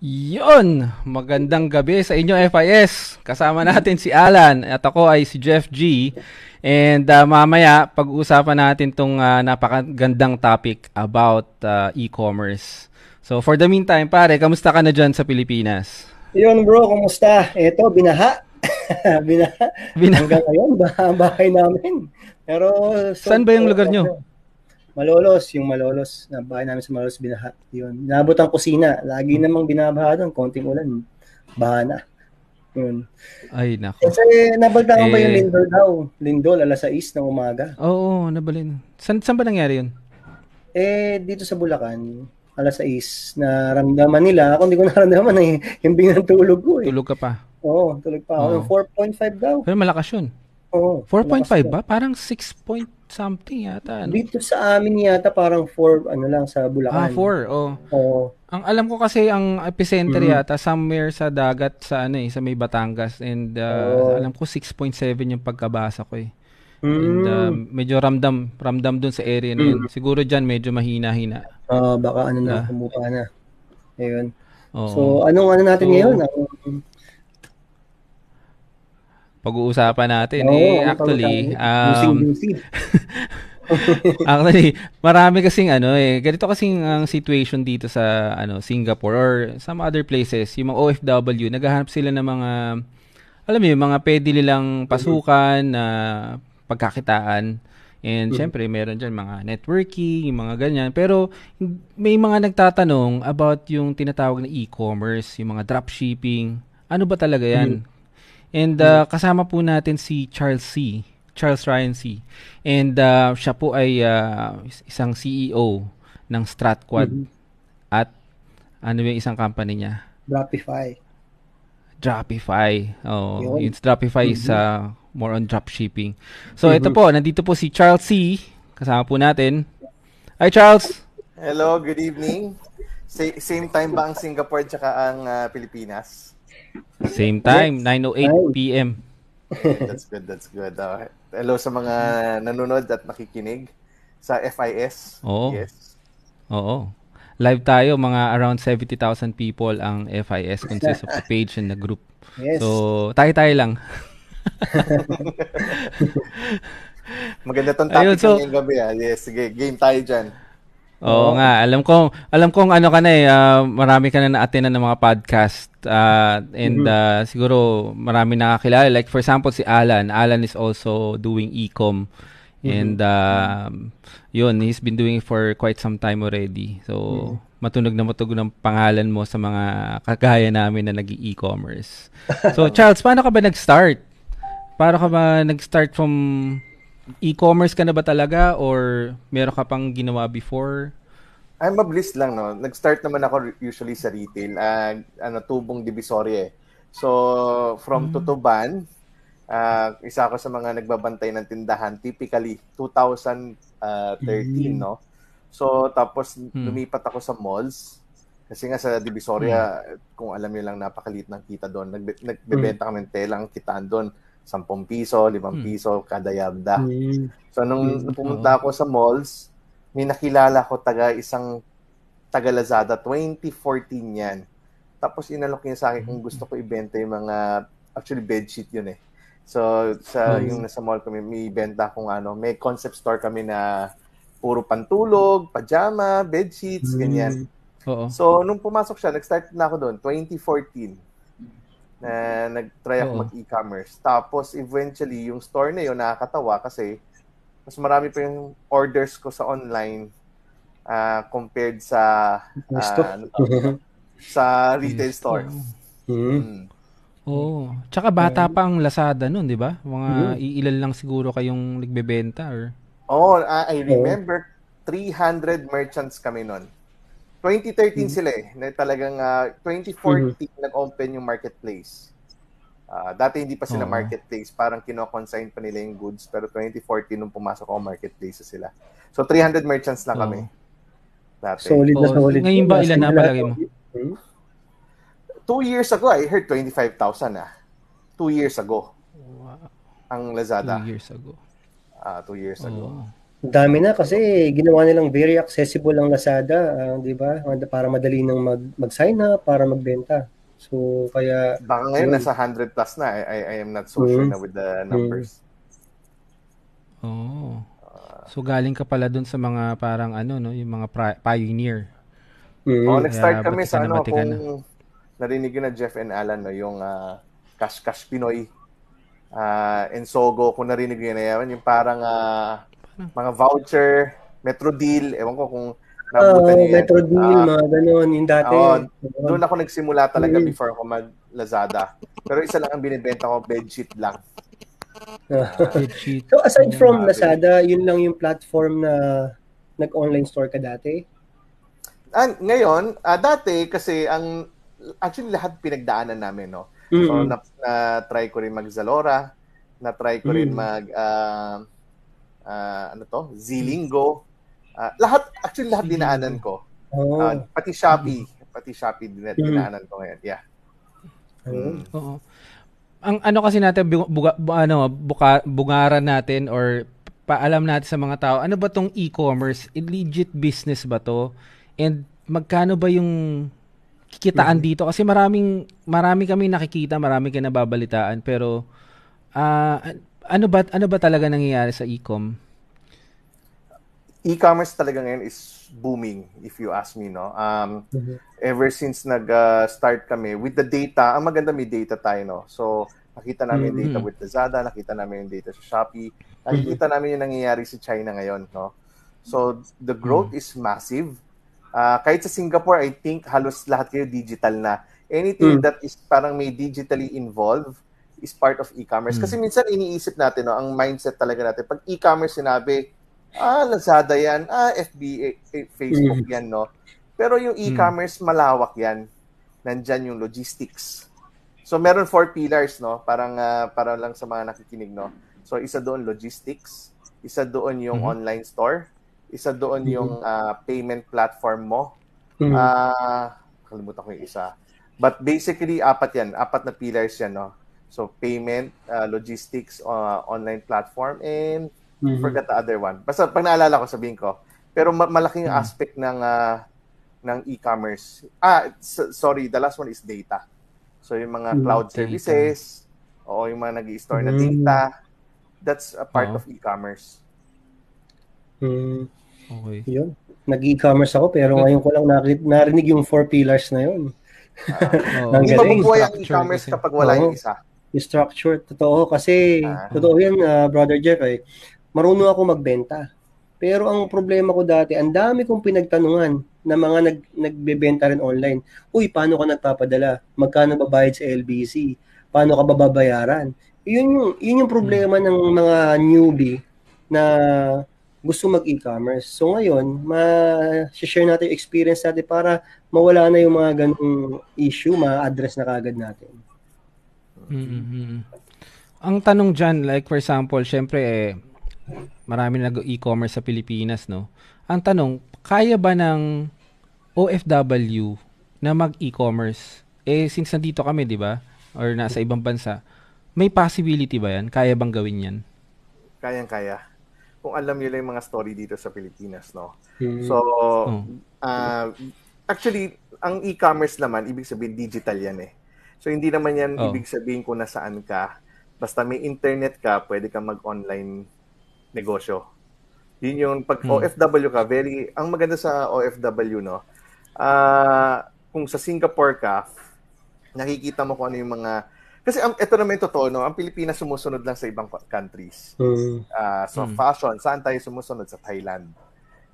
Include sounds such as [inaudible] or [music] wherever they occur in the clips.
Yon, magandang gabi sa inyo FIS. Kasama natin si Alan at ako ay si Jeff G. And uh, mamaya pag-uusapan natin tong uh, napakagandang topic about uh, e-commerce. So for the meantime, pare, kamusta ka na dyan sa Pilipinas? Yun bro, kumusta? Ito, binaha. [laughs] binaha. binaha. Hanggang ngayon, bahay namin. Pero... So, Saan ba yung lugar nyo? Malolos, yung Malolos, na bahay namin sa Malolos, binaha. Yun. Nabot ang kusina. Lagi namang binabaha doon. Konting ulan. Baha na. Yun. Ay, nako. Kasi nabaltaan eh, ba yung Lindol daw? Lindol, alas 6 ng umaga. Oo, oh, nabalin. San, saan ba nangyari yun? Eh, dito sa Bulacan, alas 6, naramdaman nila. Ako hindi ko [laughs] naramdaman eh. Yung binang tulog ko eh. Tulog ka pa? Oo, tulog pa ako. Oh. 4.5 daw. Pero malakas yun. Oo. 4.5 ba? Parang 6 point something yata. Ano? Dito sa amin yata parang 4 ano lang sa Bulacan. Ah, 4. Oh. Oo. Ang alam ko kasi ang epicenter mm-hmm. yata somewhere sa dagat sa ano eh, sa may Batangas and uh, oh. alam ko 6.7 yung pagkabasa ko eh. Mm. And uh, medyo ramdam, ramdam dun sa area na yun. Mm. Siguro diyan medyo mahina-hina. Ah, uh, baka ano na, uh, kumupa na. Ayun. Oh. So, anong ano natin so, ngayon? Ang pag-uusapan natin. Oo, eh, actually, um, [laughs] actually, marami kasing ano eh, ganito kasing ang situation dito sa ano Singapore or some other places, yung mga OFW, naghahanap sila ng mga alam mo yung mga pwede nilang pasukan na uh, pagkakitaan. And mm-hmm. syempre, meron dyan mga networking, yung mga ganyan. Pero may mga nagtatanong about yung tinatawag na e-commerce, yung mga dropshipping. Ano ba talaga yan? Mm-hmm. And uh, kasama po natin si Charles C. Charles Ryan C. And uh, siya po ay uh, isang CEO ng Stratquad mm-hmm. at ano yung isang company niya? Dropify. Dropify. Oh, Yun. it's Dropify mm-hmm. is uh, more on dropshipping. So mm-hmm. ito po, nandito po si Charles C. Kasama po natin. Hi Charles. Hello, good evening. Sa- same time ba ang Singapore at ang uh, Pilipinas? Same time, 9.08 p.m. [laughs] that's good, that's good. Uh, hello sa mga nanonood at nakikinig sa FIS. Oo. Yes. Oo. Live tayo, mga around 70,000 people ang FIS consists of the page and the group. Yes. So, tayo-tayo lang. [laughs] Maganda tong topic Ayun, so, ngayong gabi. Ah. Yes, sige, game tayo dyan. Oo oh. nga, alam ko, alam kong ano ka na eh, uh, marami ka na na-attend ng mga podcast uh, and mm-hmm. uh, siguro marami nakakilala. Like for example si Alan, Alan is also doing e-com mm-hmm. and uh, yun, he's been doing it for quite some time already. So, mm-hmm. matunog na matunog ng pangalan mo sa mga [laughs] kagaya namin na nag e-commerce. [laughs] So, Charles, paano ka ba nag-start? Paano ka ba nag-start from e-commerce ka na ba talaga or meron ka pang ginawa before? I'm mabilis lang, no? Nag-start naman ako usually sa retail. Uh, ano, tubong divisory eh. So, from mm. Tutuban, uh, isa ako sa mga nagbabantay ng tindahan. Typically, 2013, mm. no? So, tapos mm. lumipat ako sa malls. Kasi nga sa Divisoria, mm. kung alam niyo lang, napakalit ng kita doon. Nagbe- nagbebenta mm. kami ng telang kitaan doon 10 piso, 5 hmm. piso kada yabda. Hmm. So nung, nung pumunta ako sa malls, may nakilala ko taga isang taga Lazada 2014 yan. Tapos inalok niya sa akin kung gusto ko ibenta yung mga actually bedsheet yun eh. So sa hmm. yung nasa mall kami may benta kung ano, may concept store kami na puro pantulog, pajama, bedsheets, hmm. ganyan. Oo. So nung pumasok siya, nag-start na ako doon 2014 na nag-try ako mag-e-commerce. Tapos eventually, yung store na yun nakakatawa kasi mas marami pa yung orders ko sa online uh, compared sa uh, [laughs] sa retail store. Mm. Oh, tsaka bata pa ang Lazada noon, 'di ba? Mga iilan lang siguro kayong nagbebenta or Oh, uh, I remember 300 merchants kami noon. 2013 mm-hmm. sila eh, na talagang uh, ah, 2014 mm-hmm. nag-open yung marketplace. Uh, dati hindi pa sila uh-huh. marketplace, parang kino-consign pa nila yung goods, pero 2014 nung pumasok ako marketplace sila. So 300 merchants lang kami. Uh-huh. Dati. Solid na solid. Ngayon ba ilan na palagi mo? Hmm? Two years ago, I heard 25,000 ah. Two years ago. Wow. Ang Lazada. Two years ago. Ah, uh, two years ago. Oh. Dami na kasi ginawa nilang very accessible ang Lazada, uh, 'di ba? Para madali nang mag mag-sign up, para magbenta. So kaya baka ngayon yun. nasa 100 plus na. I, I, I am not so mm. sure na with the numbers. Mm. Oh. So galing ka pala dun sa mga parang ano no, yung mga pra- pioneer. Mm. Oh, nag-start kami sa ano kung na. narinig yun na Jeff and Alan no, yung uh, Cash Cash Pinoy. Uh, Ensogo, kung narinig yun na yan, yung parang uh, mga voucher, Metro Deal, ewan ko kung nabutan uh, Metro Deal, uh, mga ganun, yung dati. Oh, doon ako nagsimula talaga mm. before ako mag Lazada. Pero isa lang ang binibenta ko, bedsheet lang. [laughs] Uh, so aside from Lazada, yun lang yung platform na nag-online store ka dati? Ah, ngayon, uh, dati kasi ang actually lahat pinagdaanan namin, no. Mm-hmm. So na, na try ko rin mag Zalora, na try ko rin mm-hmm. mag uh, uh, ano to, Zilingo. Uh, lahat, actually lahat dinaanan ko. Oh. Uh, pati Shopee, pati Shopee din mm. dinaanan ko ngayon. Yeah. Mm. Oo. Ang ano kasi natin buga, ano buka, bungaran natin or paalam natin sa mga tao, ano ba tong e-commerce? Legit business ba to? And magkano ba yung kikitaan mm-hmm. dito? Kasi maraming marami kami nakikita, marami kami nababalitaan pero uh, ano ba ano ba talaga nangyayari sa e-com? E-commerce talaga ngayon is booming if you ask me no. Um mm-hmm. ever since nag-start uh, kami with the data, ang maganda may data tayo no. So nakita namin mm-hmm. data with Lazada, nakita namin yung data sa Shopee, nakikita mm-hmm. namin yung nangyayari sa China ngayon no. So the growth mm-hmm. is massive. Uh, kahit sa Singapore, I think halos lahat kayo digital na. Anything mm. that is parang may digitally involved, is part of e-commerce. Mm. Kasi minsan iniisip natin, no, ang mindset talaga natin, pag e-commerce sinabi, ah, Lazada yan, ah, FB, eh, Facebook mm. yan, no? Pero yung hmm. e-commerce, mm. malawak yan. Nandyan yung logistics. So, meron four pillars, no? Parang, uh, para lang sa mga nakikinig, no? So, isa doon, logistics. Isa doon yung mm-hmm. online store. Isa doon yung uh, payment platform mo. Mm-hmm. Uh, kalimutan ko yung isa. But basically, apat yan. Apat na pillars yan, no? So payment, uh, logistics, uh, online platform, and mm-hmm. forgot the other one. Basta pag naalala ko, sabihin ko. Pero ma- malaking mm-hmm. aspect ng uh, ng e-commerce. Ah, s- sorry, the last one is data. So yung mga mm-hmm. cloud services, o yung mga nag-i-store mm-hmm. na data, that's a part oh. of e-commerce. Mm. Okay. Yun. Nag-e-commerce ako pero ngayon ko lang narinig yung four pillars na yun. [laughs] Uh, oh. Hindi mabubuhay ang e-commerce kapag wala oh. yung isa structure. Totoo kasi, ah. totoo yan, uh, Brother Jeff, eh. marunong ako magbenta. Pero ang problema ko dati, ang dami kong pinagtanungan na mga nag, nagbebenta rin online. Uy, paano ka nagpapadala? Magkano babayad sa LBC? Paano ka bababayaran? Yun yung, yun yung problema ng mga newbie na gusto mag e-commerce. So ngayon, ma-share natin yung experience natin para mawala na yung mga ganung issue, ma-address na kagad natin. Mm-hmm. Ang tanong dyan, like for example, syempre eh, marami nag e-commerce sa Pilipinas, no? Ang tanong, kaya ba ng OFW na mag-e-commerce? Eh, since nandito kami, di ba? Or nasa ibang bansa, may possibility ba yan? Kaya bang gawin yan? Kayang-kaya. Kung alam niyo lang yung mga story dito sa Pilipinas, no? Hmm. So, oh. uh, actually, ang e-commerce naman, ibig sabihin digital yan eh. So hindi naman yan oh. ibig sabihin kung nasaan ka. Basta may internet ka, pwede kang mag-online negosyo. Yun yung pag hmm. OFW ka, very ang maganda sa OFW no. Uh, kung sa Singapore ka, nakikita mo kung ano yung mga kasi um, ito naman yung totoo, no? Ang Pilipinas sumusunod lang sa ibang countries. Mm. Uh, so, mm. fashion, saan tayo sumusunod? Sa Thailand.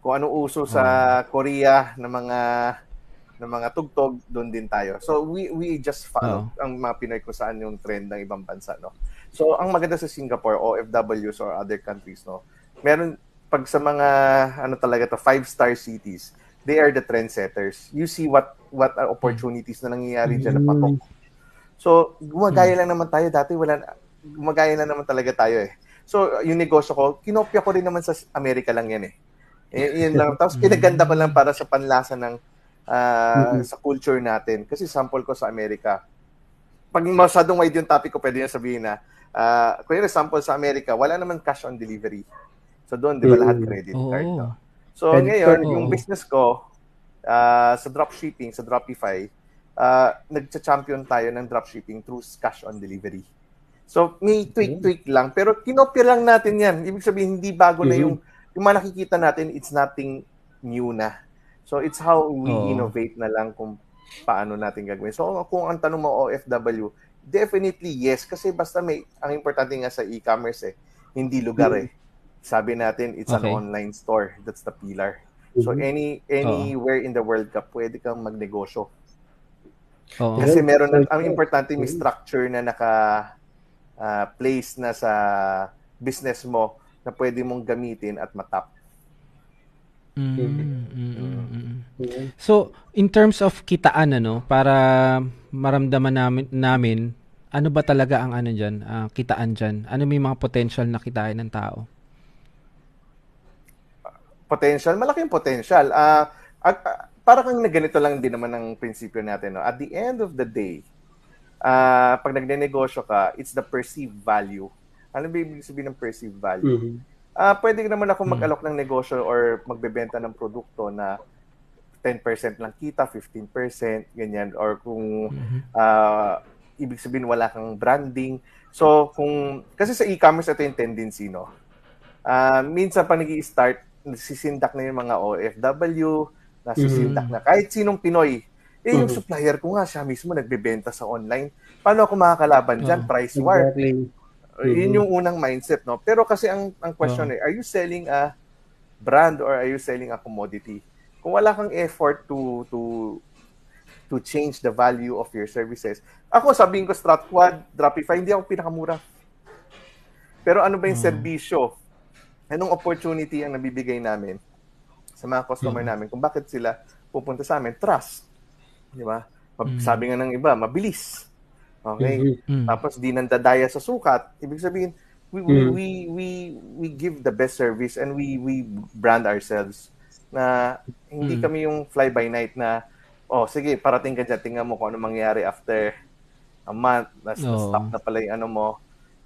Kung ano uso sa mm. Korea ng mga ng mga tugtog, doon din tayo. So we we just follow oh. ang mga Pinoy kung saan yung trend ng ibang bansa, no. So ang maganda sa Singapore, OFWs or other countries, no. Meron pag sa mga ano talaga to five star cities, they are the trendsetters. You see what what are opportunities na nangyayari diyan na patok. So gumagaya lang naman tayo dati wala gumagaya na naman talaga tayo eh. So yung negosyo ko, kinopya ko rin naman sa Amerika lang yan eh. Eh, yun lang. Tapos pinaganda ko lang para sa panlasa ng uh, mm-hmm. sa culture natin. Kasi sample ko sa Amerika. Pag masyadong wide yung topic ko, pwede nyo sabihin na, uh, kunyari sample sa Amerika, wala naman cash on delivery. So doon, di ba lahat credit Oo. card, no? So Credit ngayon, card, yung business ko ah, sa dropshipping, sa Dropify, uh, nagcha-champion tayo ng dropshipping through cash on delivery. So may tweak-tweak lang, pero kinopya lang natin yan. Ibig sabihin, hindi bago na Mhm. yung, yung mga nakikita natin, it's nothing new na. So it's how we Oo. innovate na lang kung paano natin gagawin. So kung ang tanong mo OFW, definitely yes. Kasi basta may, ang importante nga sa e-commerce eh, hindi lugar eh. Sabi natin, it's Okay. an online store. That's the pillar. So Mhm. any anywhere in the World Cup, pwede kang magnegosyo. Oo. Kasi meron na, ang importante may Mhm. structure na naka ah, place na sa business mo na pwede mong gamitin at matap. Mm, mm, mm. So, in terms of kitaan ano, para maramdaman namin namin ano ba talaga ang ano diyan, kitaan diyan? Ano may mga potential na kitain ng tao? Potential, malaki yung potential. Ah, at, ah, para kang na ganito lang din naman ang prinsipyo natin. No? At the end of the day, ah, pag nagne-negosyo ka, it's the perceived value. Ano ba ibig sabihin ng perceived value? Mhm. Ah, pwede naman ako Hmm. mag-alok ng negosyo or magbebenta ng produkto na 10% lang kita, 15%, ganyan. Or kung ah, ibig sabihin wala kang branding. So, kung, kasi sa e-commerce, ito yung tendency, no? Ah, minsan pa nag start nasisindak na yung mga OFW, nasisindak Mhm. na kahit sinong Pinoy. Eh, yung Mhm. supplier ko nga, siya mismo nagbebenta sa online. Paano ako makakalaban dyan? Oo. Price war. Exactly. Yun Mhm. yung unang mindset, no? Pero kasi ang ang question eh, are you selling a brand or are you selling a commodity? Kung wala kang effort to to to change the value of your services. Ako sabihin ko StratQuad, Dropify, hindi ako pinakamura. Pero ano ba yung Hmm. serbisyo? Anong opportunity ang nabibigay namin sa mga customer Hmm. namin kung bakit sila pupunta sa amin? Trust. Di ba? Hmm. Sabi nga ng iba, mabilis. Okay? Mhm. Mm. tapos di nandadaya sa sukat, ibig sabihin, we, we, Mm. we, we, we give the best service and we, we brand ourselves na hindi Mm. kami yung fly-by-night na, oh, sige, parating ka dyan, tingnan mo kung ano mangyari after a month, nas, Oo. stop na pala yung ano mo.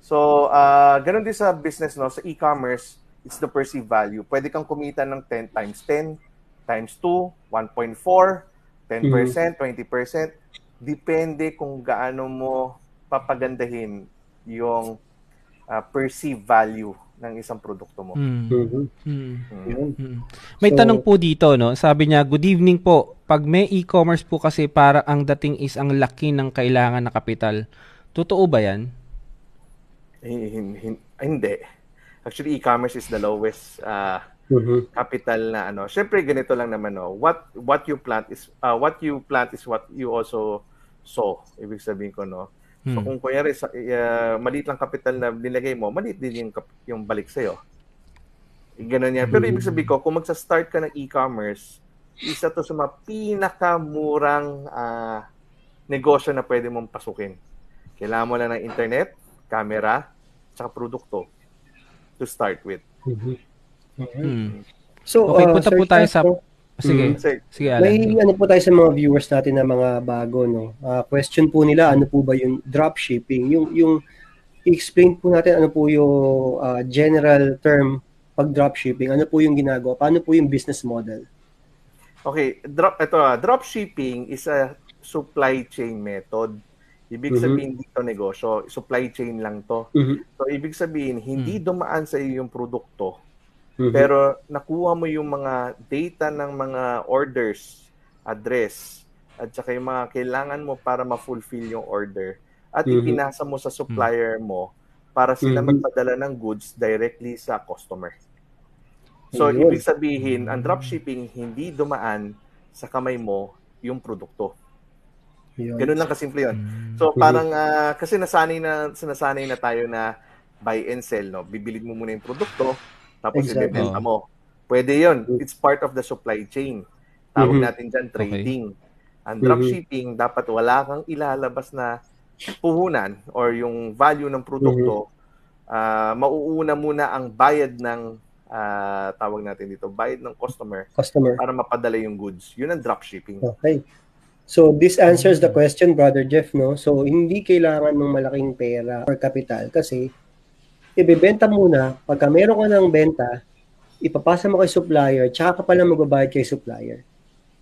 So, uh, ganun din sa business, no? Sa e-commerce, it's the perceived value. Pwede kang kumita ng 10 times 10, times 2, 1.4, 10%, 20%. Depende kung gaano mo papagandahin yung uh, perceived value ng isang produkto mo. Mm. Mhm. Mm. Mm. Yun. Mm. May So- tanong po dito, no? Sabi niya, good evening po. Pag may e-commerce po kasi para ang dating is ang laki ng kailangan na kapital. Totoo ba yan? Hin- hin- hin- hindi. Actually, e-commerce is the lowest uh, Mhm. capital na ano. Syempre ganito lang naman no. What what you plant is uh, what you plant is what you also sow. Ibig sabihin ko no. So Hmm. kung kunyari sa uh, maliit lang capital na nilagay mo, maliit din yung yung balik sa iyo. Ganun yan. Pero ibig sabihin ko, kung magsa-start ka ng e-commerce, isa to sa mga pinakamurang ah, negosyo na pwede mong pasukin. Kailangan mo lang ng internet, camera, tsaka produkto to start with. Mhm. Mm. So, Okay, uh, punta Sir po tayo sa- no? Sige. Mm. Kasi Sige, Alan. May ano po tayo sa mga viewers natin na mga bago no. Ah, question po nila ano po ba yung dropshipping? Yung yung i-explain po natin ano po yung ah, general term pag dropshipping. Ano po yung ginagawa? Paano po yung business model? Okay, drop ito ah, drop shipping is a supply chain method. Ibig Mhm. sabihin dito negosyo, supply chain lang to. Mhm. So ibig sabihin hindi dumaan sa iyo yung produkto, Mhm. pero nakuha mo yung mga data ng mga orders, address, at saka yung mga kailangan mo para ma-fulfill yung order at Mhm. ipinasa mo sa supplier mo para sila Mhm. magpadala ng goods directly sa customer. So, Ayun. ibig sabihin, ang dropshipping hindi dumaan sa kamay mo yung produkto. Yun. Ganun lang kasimple yun. Mm. So, parang, ah, kasi nasanay na, sinasanay na tayo na buy and sell, no? Bibilid mo muna yung produkto, tapos Exactly. ibebenta mo. Pwede yun. It's part of the supply chain. Tawag Mhm. natin dyan, trading. Ang Mhm. dropshipping, dapat wala kang ilalabas na puhunan or yung value ng produkto. Ah, mauuna muna ang bayad ng, ah, tawag natin dito, bayad ng customer Customer. para mapadala yung goods. Yun ang dropshipping. Okay. So this answers the question, Brother Jeff, no? So hindi kailangan ng malaking pera or capital kasi ibebenta muna, pagka meron ka ng benta, ipapasa mo kay supplier, tsaka ka pala magbabayad kay supplier.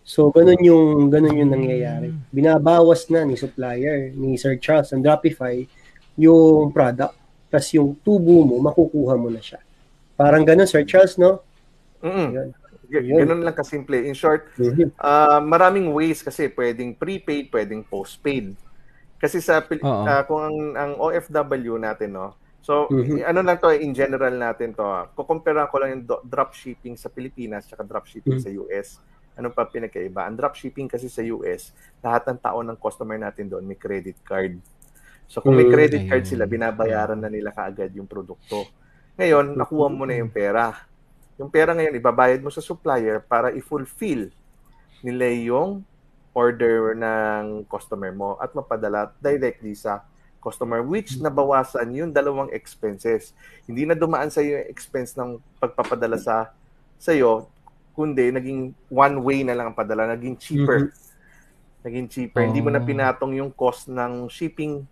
So, ganun yung, ganun yung nangyayari. Binabawas na ni supplier, ni Sir Charles, ng Dropify, yung product. Tapos yung tubo mo, makukuha mo na siya. Parang ganun, Sir Charles, no? Mm-mm. Yun. Ganun lang kasimple. In short, uh, maraming ways kasi pwedeng prepaid, pwedeng postpaid. Kasi sa uh, kung ang, ang OFW natin, no, So, mm-hmm. ano lang to in general natin to. Kukumpara ko lang yung drop shipping sa Pilipinas at drop shipping mm-hmm. sa US. Ano pa pinakaiba? Ang drop shipping kasi sa US, lahat ng tao ng customer natin doon may credit card. So, kung may mm. credit card sila, binabayaran na nila kaagad yung produkto. Ngayon, nakuha mo na yung pera. Yung pera ngayon, ibabayad mo sa supplier para i-fulfill nila yung order ng customer mo at mapadala directly sa customer which nabawasan yung dalawang expenses. Hindi na dumaan sa yung expense ng pagpapadala sa sa iyo, kundi naging one way na lang ang padala, naging cheaper. Mm-hmm. Naging cheaper. Oh. Hindi mo na oh. pinatong yung cost ng shipping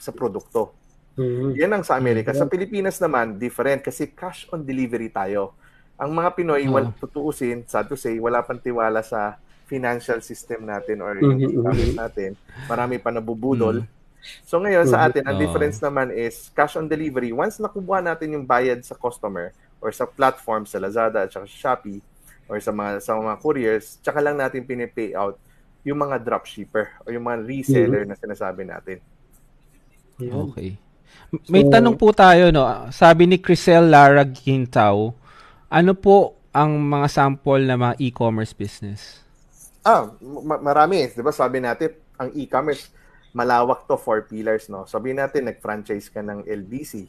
sa produkto. Mm-hmm. Yan ang sa Amerika. Mm-hmm. Sa Pilipinas naman, different kasi cash on delivery tayo. Ang mga Pinoy, oh. wal, tutuusin, sad to say, wala pang tiwala sa financial system natin or mm-hmm. yung natin. Marami pa nabubudol. Mm-hmm So ngayon sa atin, ang difference naman is cash on delivery. Once nakuha natin yung bayad sa customer or sa platform sa Lazada at sa Shopee or sa mga sa mga couriers, tsaka lang natin pinipay out yung mga dropshipper o yung mga reseller mm-hmm. na sinasabi natin. Okay. May so, tanong po tayo no. Sabi ni Crisel Lara Gintaw, ano po ang mga sample na mga e-commerce business? Ah, ma- marami. 'Di ba sabi natin ang e-commerce malawak to four pillars no. Sabihin natin nag-franchise ka ng LBC,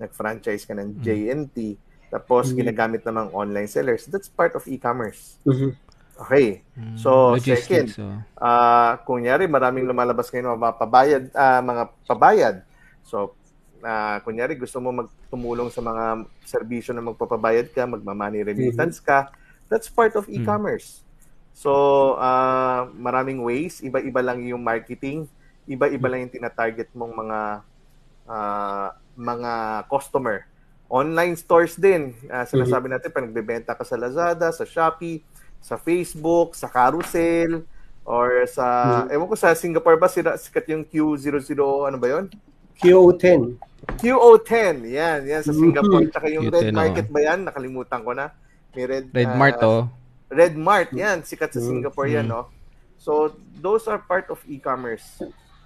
nag-franchise ka ng JNT, tapos mm-hmm. ginagamit namang online sellers. That's part of e-commerce. Mm-hmm. Okay. Mm, so, Logistics, second, so. Uh, kunyari maraming lumalabas ngayon mga pabayad, uh, mga pabayad. So, uh, kunyari gusto mo magtumulong sa mga serbisyo na magpapabayad ka, magma-money remittance mm-hmm. ka, that's part of mm. e-commerce. Mm-hmm. So, uh, maraming ways, iba-iba lang yung marketing iba-iba lang yung tina-target mong mga uh, mga customer. Online stores din. Uh, sinasabi natin, pag nagbebenta ka sa Lazada, sa Shopee, sa Facebook, sa Carousel, or sa, mm-hmm. ewan ko sa Singapore ba, sila, sikat yung Q00, ano ba yon QO10. QO10, yan, yan sa Singapore. Mm-hmm. Tsaka yung Red Market ba yan? Nakalimutan ko na. May Red, Red uh, Mart, oh. Red Mart, yan. Sikat sa Singapore mm-hmm. yan, no? So, those are part of e-commerce.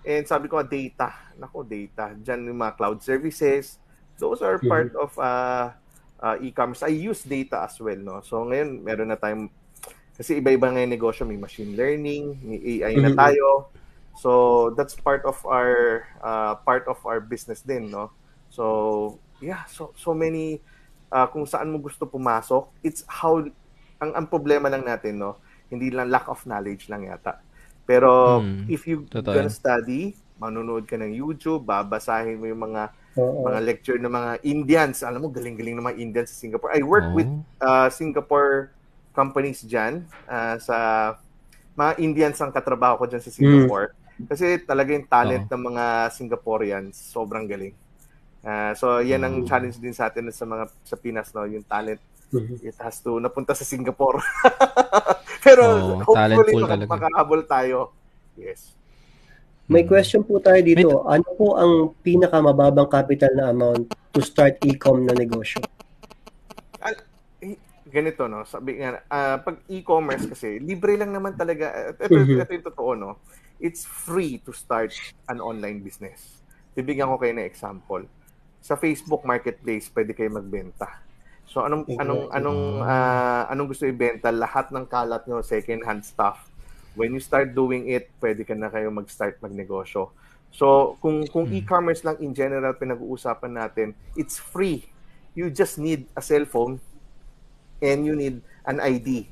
And sabi ko, data. Nako, data. Diyan yung mga cloud services. Those are part mm-hmm. of uh, uh, e-commerce. I use data as well. No? So ngayon, meron na tayong, kasi iba-iba ngayon negosyo. May machine learning, may AI mm-hmm. na tayo. So that's part of our uh, part of our business din, no? So yeah, so so many uh, kung saan mo gusto pumasok, it's how ang ang problema lang natin, no? Hindi lang lack of knowledge lang yata pero hmm. if you Totoo gonna study, manunood ka ng YouTube, babasahin mo yung mga Oo. mga lecture ng mga Indians. Alam mo, galing-galing ng mga Indians sa Singapore. I work Oo. with uh, Singapore companies dyan uh, sa mga Indians ang katrabaho ko dyan sa Singapore. Hmm. Kasi talaga yung talent Oo. ng mga Singaporeans, sobrang galing. Uh, so, yan ang challenge din sa atin sa mga sa Pinas, no? yung talent. It has to napunta sa Singapore. [laughs] Pero oh, hopefully mak- makahabol tayo. Yes. May question po tayo dito. Ano po ang pinakamababang capital na amount to start e-com na negosyo? ganito no, sabi nga uh, pag e-commerce kasi libre lang naman talaga. Ito, mm-hmm. ito yung totoo no. It's free to start an online business. Bibigyan ko kayo ng example. Sa Facebook Marketplace, pwede kayo magbenta So anong anong anong uh, anong gusto ibenta? Lahat ng kalat nyo second hand stuff. When you start doing it, pwede ka na kayo mag-start magnegosyo. So kung kung hmm. e-commerce lang in general pinag-uusapan natin, it's free. You just need a cellphone and you need an ID.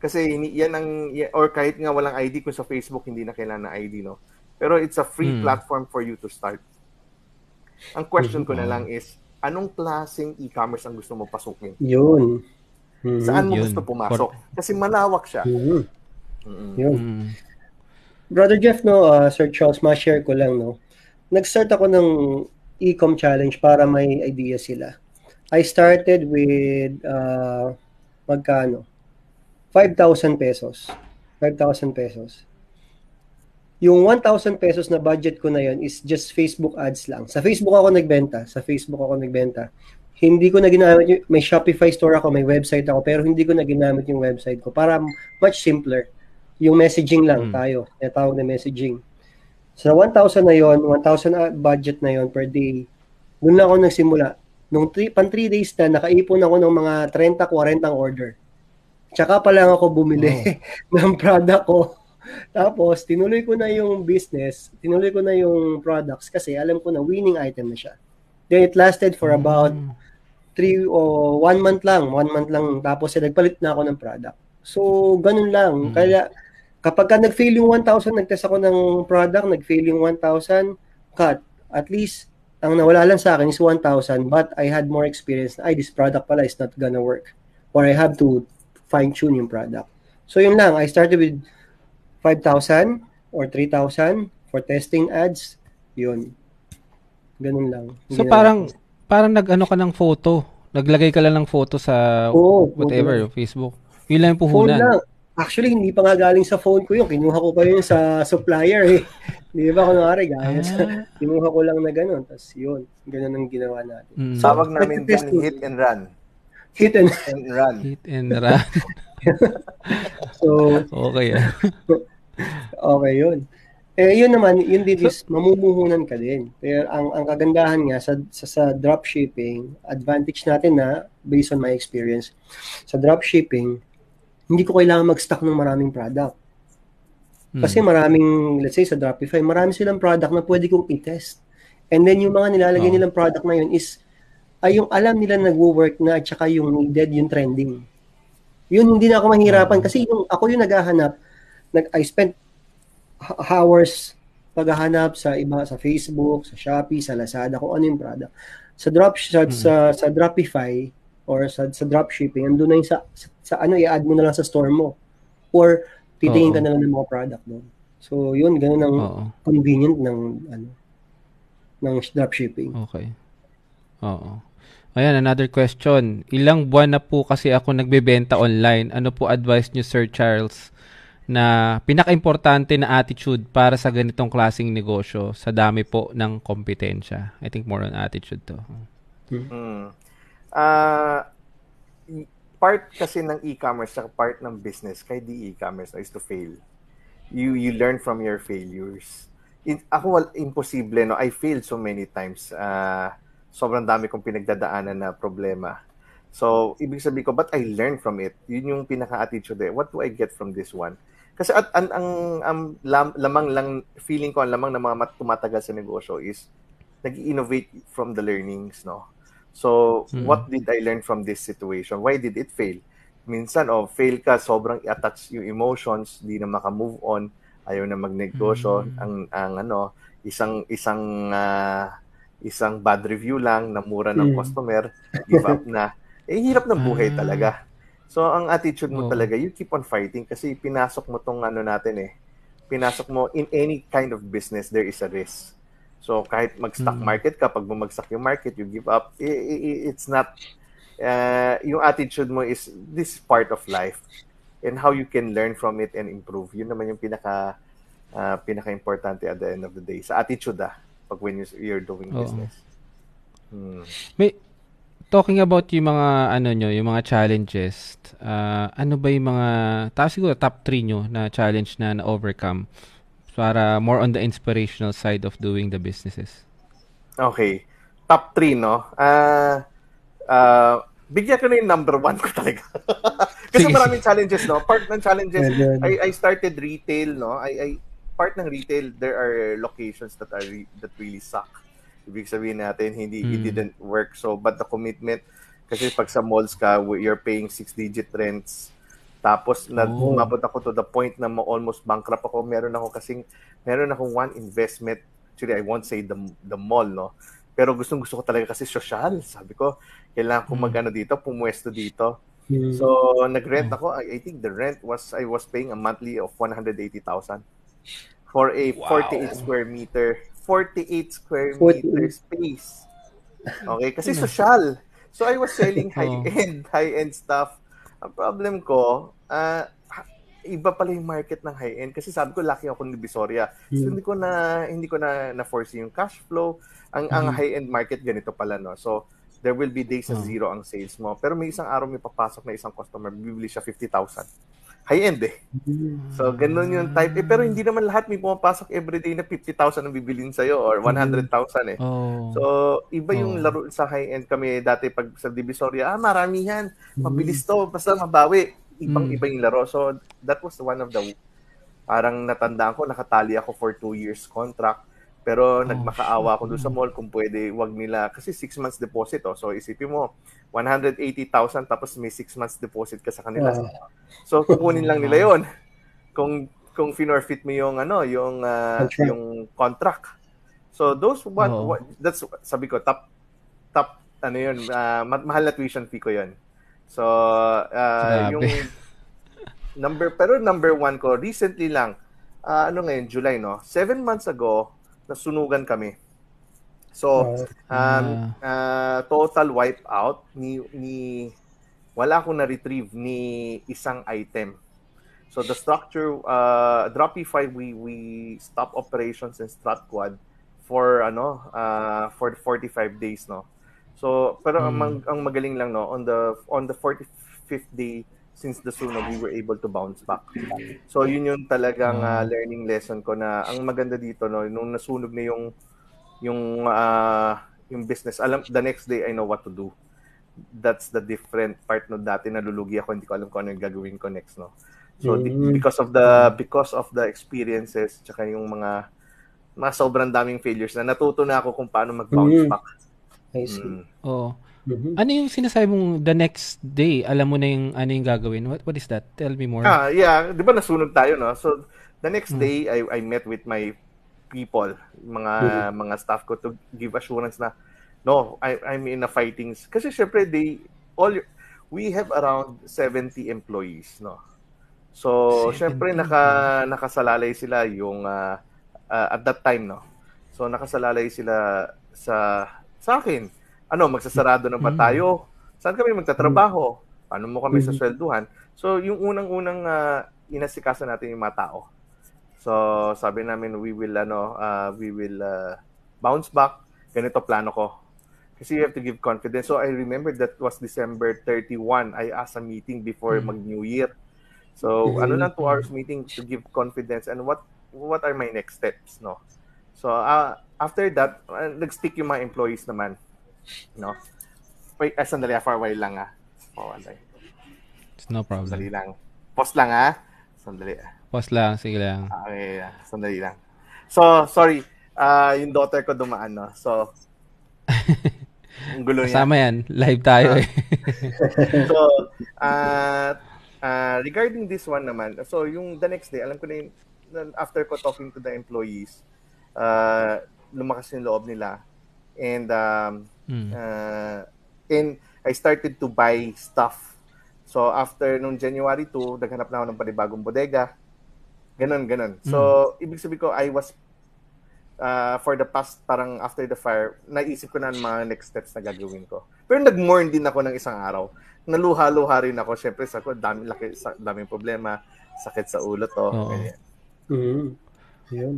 Kasi yan ang or kahit nga walang ID kung sa Facebook hindi na kailangan ng ID no. Pero it's a free hmm. platform for you to start. Ang question ko na lang is anong klaseng e-commerce ang gusto mo pasukin? Yun. Mm-hmm. Saan mo Yun. gusto pumasok? Kasi malawak siya. Mm-hmm. Mm-hmm. Yun. Mm-hmm. Brother Jeff, no, uh, Sir Charles, ma-share ko lang, no. Nag-start ako ng e-com challenge para may idea sila. I started with uh, magkano? 5,000 pesos. 5,000 pesos. Yung 1,000 pesos na budget ko na yon is just Facebook ads lang. Sa Facebook ako nagbenta. Sa Facebook ako nagbenta. Hindi ko na ginamit yung, may Shopify store ako, may website ako, pero hindi ko na ginamit yung website ko para much simpler. Yung messaging lang hmm. tayo. Tinatawag na messaging. Sa 1,000 na yon 1,000 budget na yon per day, doon na ako nagsimula. Nung three, pan 3 days na, nakaipon ako ng mga 30-40 order. Tsaka pa lang ako bumili oh. [laughs] ng product ko. Tapos, tinuloy ko na yung business, tinuloy ko na yung products kasi alam ko na winning item na siya. Then it lasted for about mm. three o one month lang, one month lang. Tapos, eh, nagpalit na ako ng product. So, ganun lang. Mm. Kaya, kapag ka nag-fail yung 1,000, nag-test ako ng product, nag-fail yung 1,000, cut. At least, ang nawala lang sa akin is 1,000 but I had more experience ay this product pala is not gonna work or I have to fine-tune yung product. So yun lang, I started with 5,000 or 3,000 for testing ads. Yun. Ganun lang. So parang parang nag-ano ka ng photo. Naglagay ka lang ng photo sa oh, whatever, okay. Facebook. Yun lang yung puhunan. Phone lang. Actually, hindi pa nga galing sa phone ko yun. Kinuha ko pa yun sa supplier eh. [laughs] Di ba? Kunwari, gaya sa, ah. kinuha ko lang na gano'n. Tapos yun, gano'n ang ginawa natin. Mm. So, Tawag namin dyan, hit and run. Hit and, and run. Hit and run. [laughs] so, okay. Ah. Okay yun. Eh, yun naman, yun din is mamumuhunan ka din. Pero ang, ang kagandahan nga sa, sa, sa dropshipping, advantage natin na, based on my experience, sa dropshipping, hindi ko kailangan mag-stock ng maraming product. Hmm. Kasi maraming, let's say sa Dropify, marami silang product na pwede kong i-test. And then yung mga nilalagay oh. nilang product na yun is, ay yung alam nila nagwo-work na at saka yung needed, yung trending. Yun, hindi na ako mahirapan. Oh. Kasi yung, ako yung naghahanap, nag, I spent hours paghahanap sa iba, sa Facebook, sa Shopee, sa Lazada, kung ano yung product. Sa drop sa, hmm. sa, sa Dropify, or sa, sa dropshipping, andun na yung sa, sa, sa ano, i-add mo na lang sa store mo. Or titingin ka na lang ng mga product doon. So, yun, ganun ang Oo. convenient ng ano ng dropshipping. Okay. Oo. Ayan, another question. Ilang buwan na po kasi ako nagbebenta online. Ano po advice niyo, Sir Charles, na pinaka-importante na attitude para sa ganitong klasing negosyo sa dami po ng kompetensya? I think more on attitude to. Hmm uh, part kasi ng e-commerce at part ng business kay di e-commerce is to fail. You you learn from your failures. In, ako imposible no. I failed so many times. Uh, sobrang dami kong pinagdadaanan na problema. So, ibig sabihin ko, but I learned from it. Yun yung pinaka-attitude eh. What do I get from this one? Kasi at ang, ang, ang lam, lamang lang, feeling ko ang lamang ng mga tumatagal sa negosyo is nag-innovate from the learnings, no? So, mm-hmm. what did I learn from this situation? Why did it fail? Minsan, oh, fail ka, sobrang i-attach yung emotions, di na maka-move on, ayaw na magnegosyo, mm-hmm. ang, ang ano, isang, isang, uh, isang bad review lang, namura ng mm-hmm. customer, give up na. [laughs] Eh, hirap ng buhay ah. talaga. So, ang attitude mo oh. talaga, you keep on fighting kasi pinasok mo tong ano natin eh. Pinasok mo, in any kind of business, there is a risk. So kahit mag-stock hmm. market ka, pag bumagsak yung market, you give up. It's not, uh, yung attitude mo is, this is part of life. And how you can learn from it and improve. Yun naman yung pinaka, uh, pinaka-importante at the end of the day. Sa attitude ah, pag when you're doing Oo. business. Hmm. May, talking about yung mga ano nyo, yung mga challenges, uh, ano ba yung mga, tapos siguro top 3 nyo na challenge na na-overcome para more on the inspirational side of doing the businesses. Okay. Top 3, no? Uh, uh, bigyan ko na yung number one ko talaga. [laughs] Kasi maraming challenges, no? Part ng challenges, I, I started retail, no? I, I, part ng retail, there are locations that are that really suck. Ibig sabihin natin, hindi, mm. it hmm. didn't work. So, but the commitment, kasi pag sa malls ka, you're paying six-digit rents, tapos oh. umabot ako to the point na almost bankrupt ako. Meron ako kasing meron akong one investment. Actually, I won't say the the mall, no. Pero gustong gusto ko talaga kasi social. Sabi ko, kailangan ko mm. magano dito, pumwesto dito. Mm. So, nag-rent ako. I, I think the rent was I was paying a monthly of 180,000 for a wow. 48 square meter 48 square 48. meter space. Okay, kasi social. So I was selling [laughs] high-end, high-end stuff. Ang problem ko, uh, iba pala yung market ng high-end kasi sabi ko laki ako ng Divisoria. So hmm. hindi ko na hindi ko na na force yung cash flow. Ang ang high-end market ganito pala no. So there will be days na oh. zero ang sales mo. Pero may isang araw may papasok na isang customer, bibili siya 50,000. High-end eh. So, ganun yung type. Eh, pero hindi naman lahat may pumapasok everyday na 50,000 ang bibilin sa'yo or 100,000 eh. Oh. So, iba yung oh. laro sa high-end kami dati pag sa Divisoria. Ah, marami yan. Mabilis to. Basta mabawi. Ibang-iba yung laro. So, that was one of the parang natandaan ko, nakatali ako for two years contract pero oh, nagmakaawa ako doon sa mall kung pwede wag nila kasi 6 months deposit oh. So isipin mo 180,000 tapos may 6 months deposit ka sa kanila. Uh, so kukunin lang nila [laughs] 'yon. Kung kung finorfit mo yung ano, yung uh, contract. yung contract. So those what, oh. what that's sabi ko top top ano 'yun, uh, mahal na tuition fee ko 'yun. So uh, yung [laughs] number pero number one ko recently lang uh, ano ngayon July no 7 months ago nasunugan kami. So, um, uh, total wipe out ni, ni wala akong na-retrieve ni isang item. So the structure, uh, Drop E5, we, we stop operations in StratQuad for ano uh, for 45 days no. So pero mm. ang, ang magaling lang no on the on the 45th day since the sunog, we were able to bounce back. So, yun yung talagang uh, learning lesson ko na ang maganda dito, no, nung nasunog na yung yung uh, yung business, alam, the next day, I know what to do. That's the different part no dati nalulugi ako hindi ko alam kung ano yung gagawin ko next no so mm-hmm. because of the because of the experiences tsaka yung mga mga sobrang daming failures na natuto na ako kung paano mag-bounce mm-hmm. back I see. Mm. Oh. Mm-hmm. Ano yung sinasabi mong the next day, alam mo na yung ano yung gagawin? What, what is that? Tell me more. Ah, yeah. Di ba nasunog tayo, no? So, the next mm-hmm. day, I, I met with my people, mga mm-hmm. mga staff ko to give assurance na, no, I, I'm in a fighting. Kasi syempre, they, all, we have around 70 employees, no? So, 70. syempre, naka, nakasalalay sila yung, uh, uh, at that time, no? So, nakasalalay sila sa, sa akin ano, magsasarado na ba mm. tayo? Saan kami magtatrabaho? Paano mo kami mm-hmm. saswelduhan? So, yung unang-unang uh, inasikaso natin yung mga tao. So, sabi namin, we will, ano, uh, we will uh, bounce back. Ganito plano ko. Kasi you have to give confidence. So, I remember that was December 31. I asked a meeting before mm-hmm. mag-New Year. So, mm-hmm. ano lang, two hours meeting to give confidence and what what are my next steps, no? So, uh, after that, uh, nag-stick yung mga employees naman. No? Wait, ah, sandali, for a while lang ah. For a while lang. It's no problem. Sandali lang. Pause lang ah. Sandali ah. Pause lang, sige lang. Okay, ah. sandali lang. So, sorry. Uh, yung daughter ko dumaan, no? So, ang gulo [laughs] niya. Kasama yan. Live tayo uh, eh. [laughs] so, uh, [laughs] uh, regarding this one naman, so yung the next day, alam ko na yung, after ko talking to the employees, uh, lumakas yung loob nila. And um, Mm. Uh, and I started to buy stuff. So after nung January 2, naghanap na ako ng panibagong bodega. Ganon, ganon. So, mm. ibig sabihin ko, I was, uh, for the past, parang after the fire, naisip ko na ang mga next steps na gagawin ko. Pero nag-mourn din ako ng isang araw. Naluha-luha rin ako. Siyempre, sa ko, dami, laki, sa, daming problema. Sakit sa ulo to. Oh. Ganyan. Mm-hmm. Yun.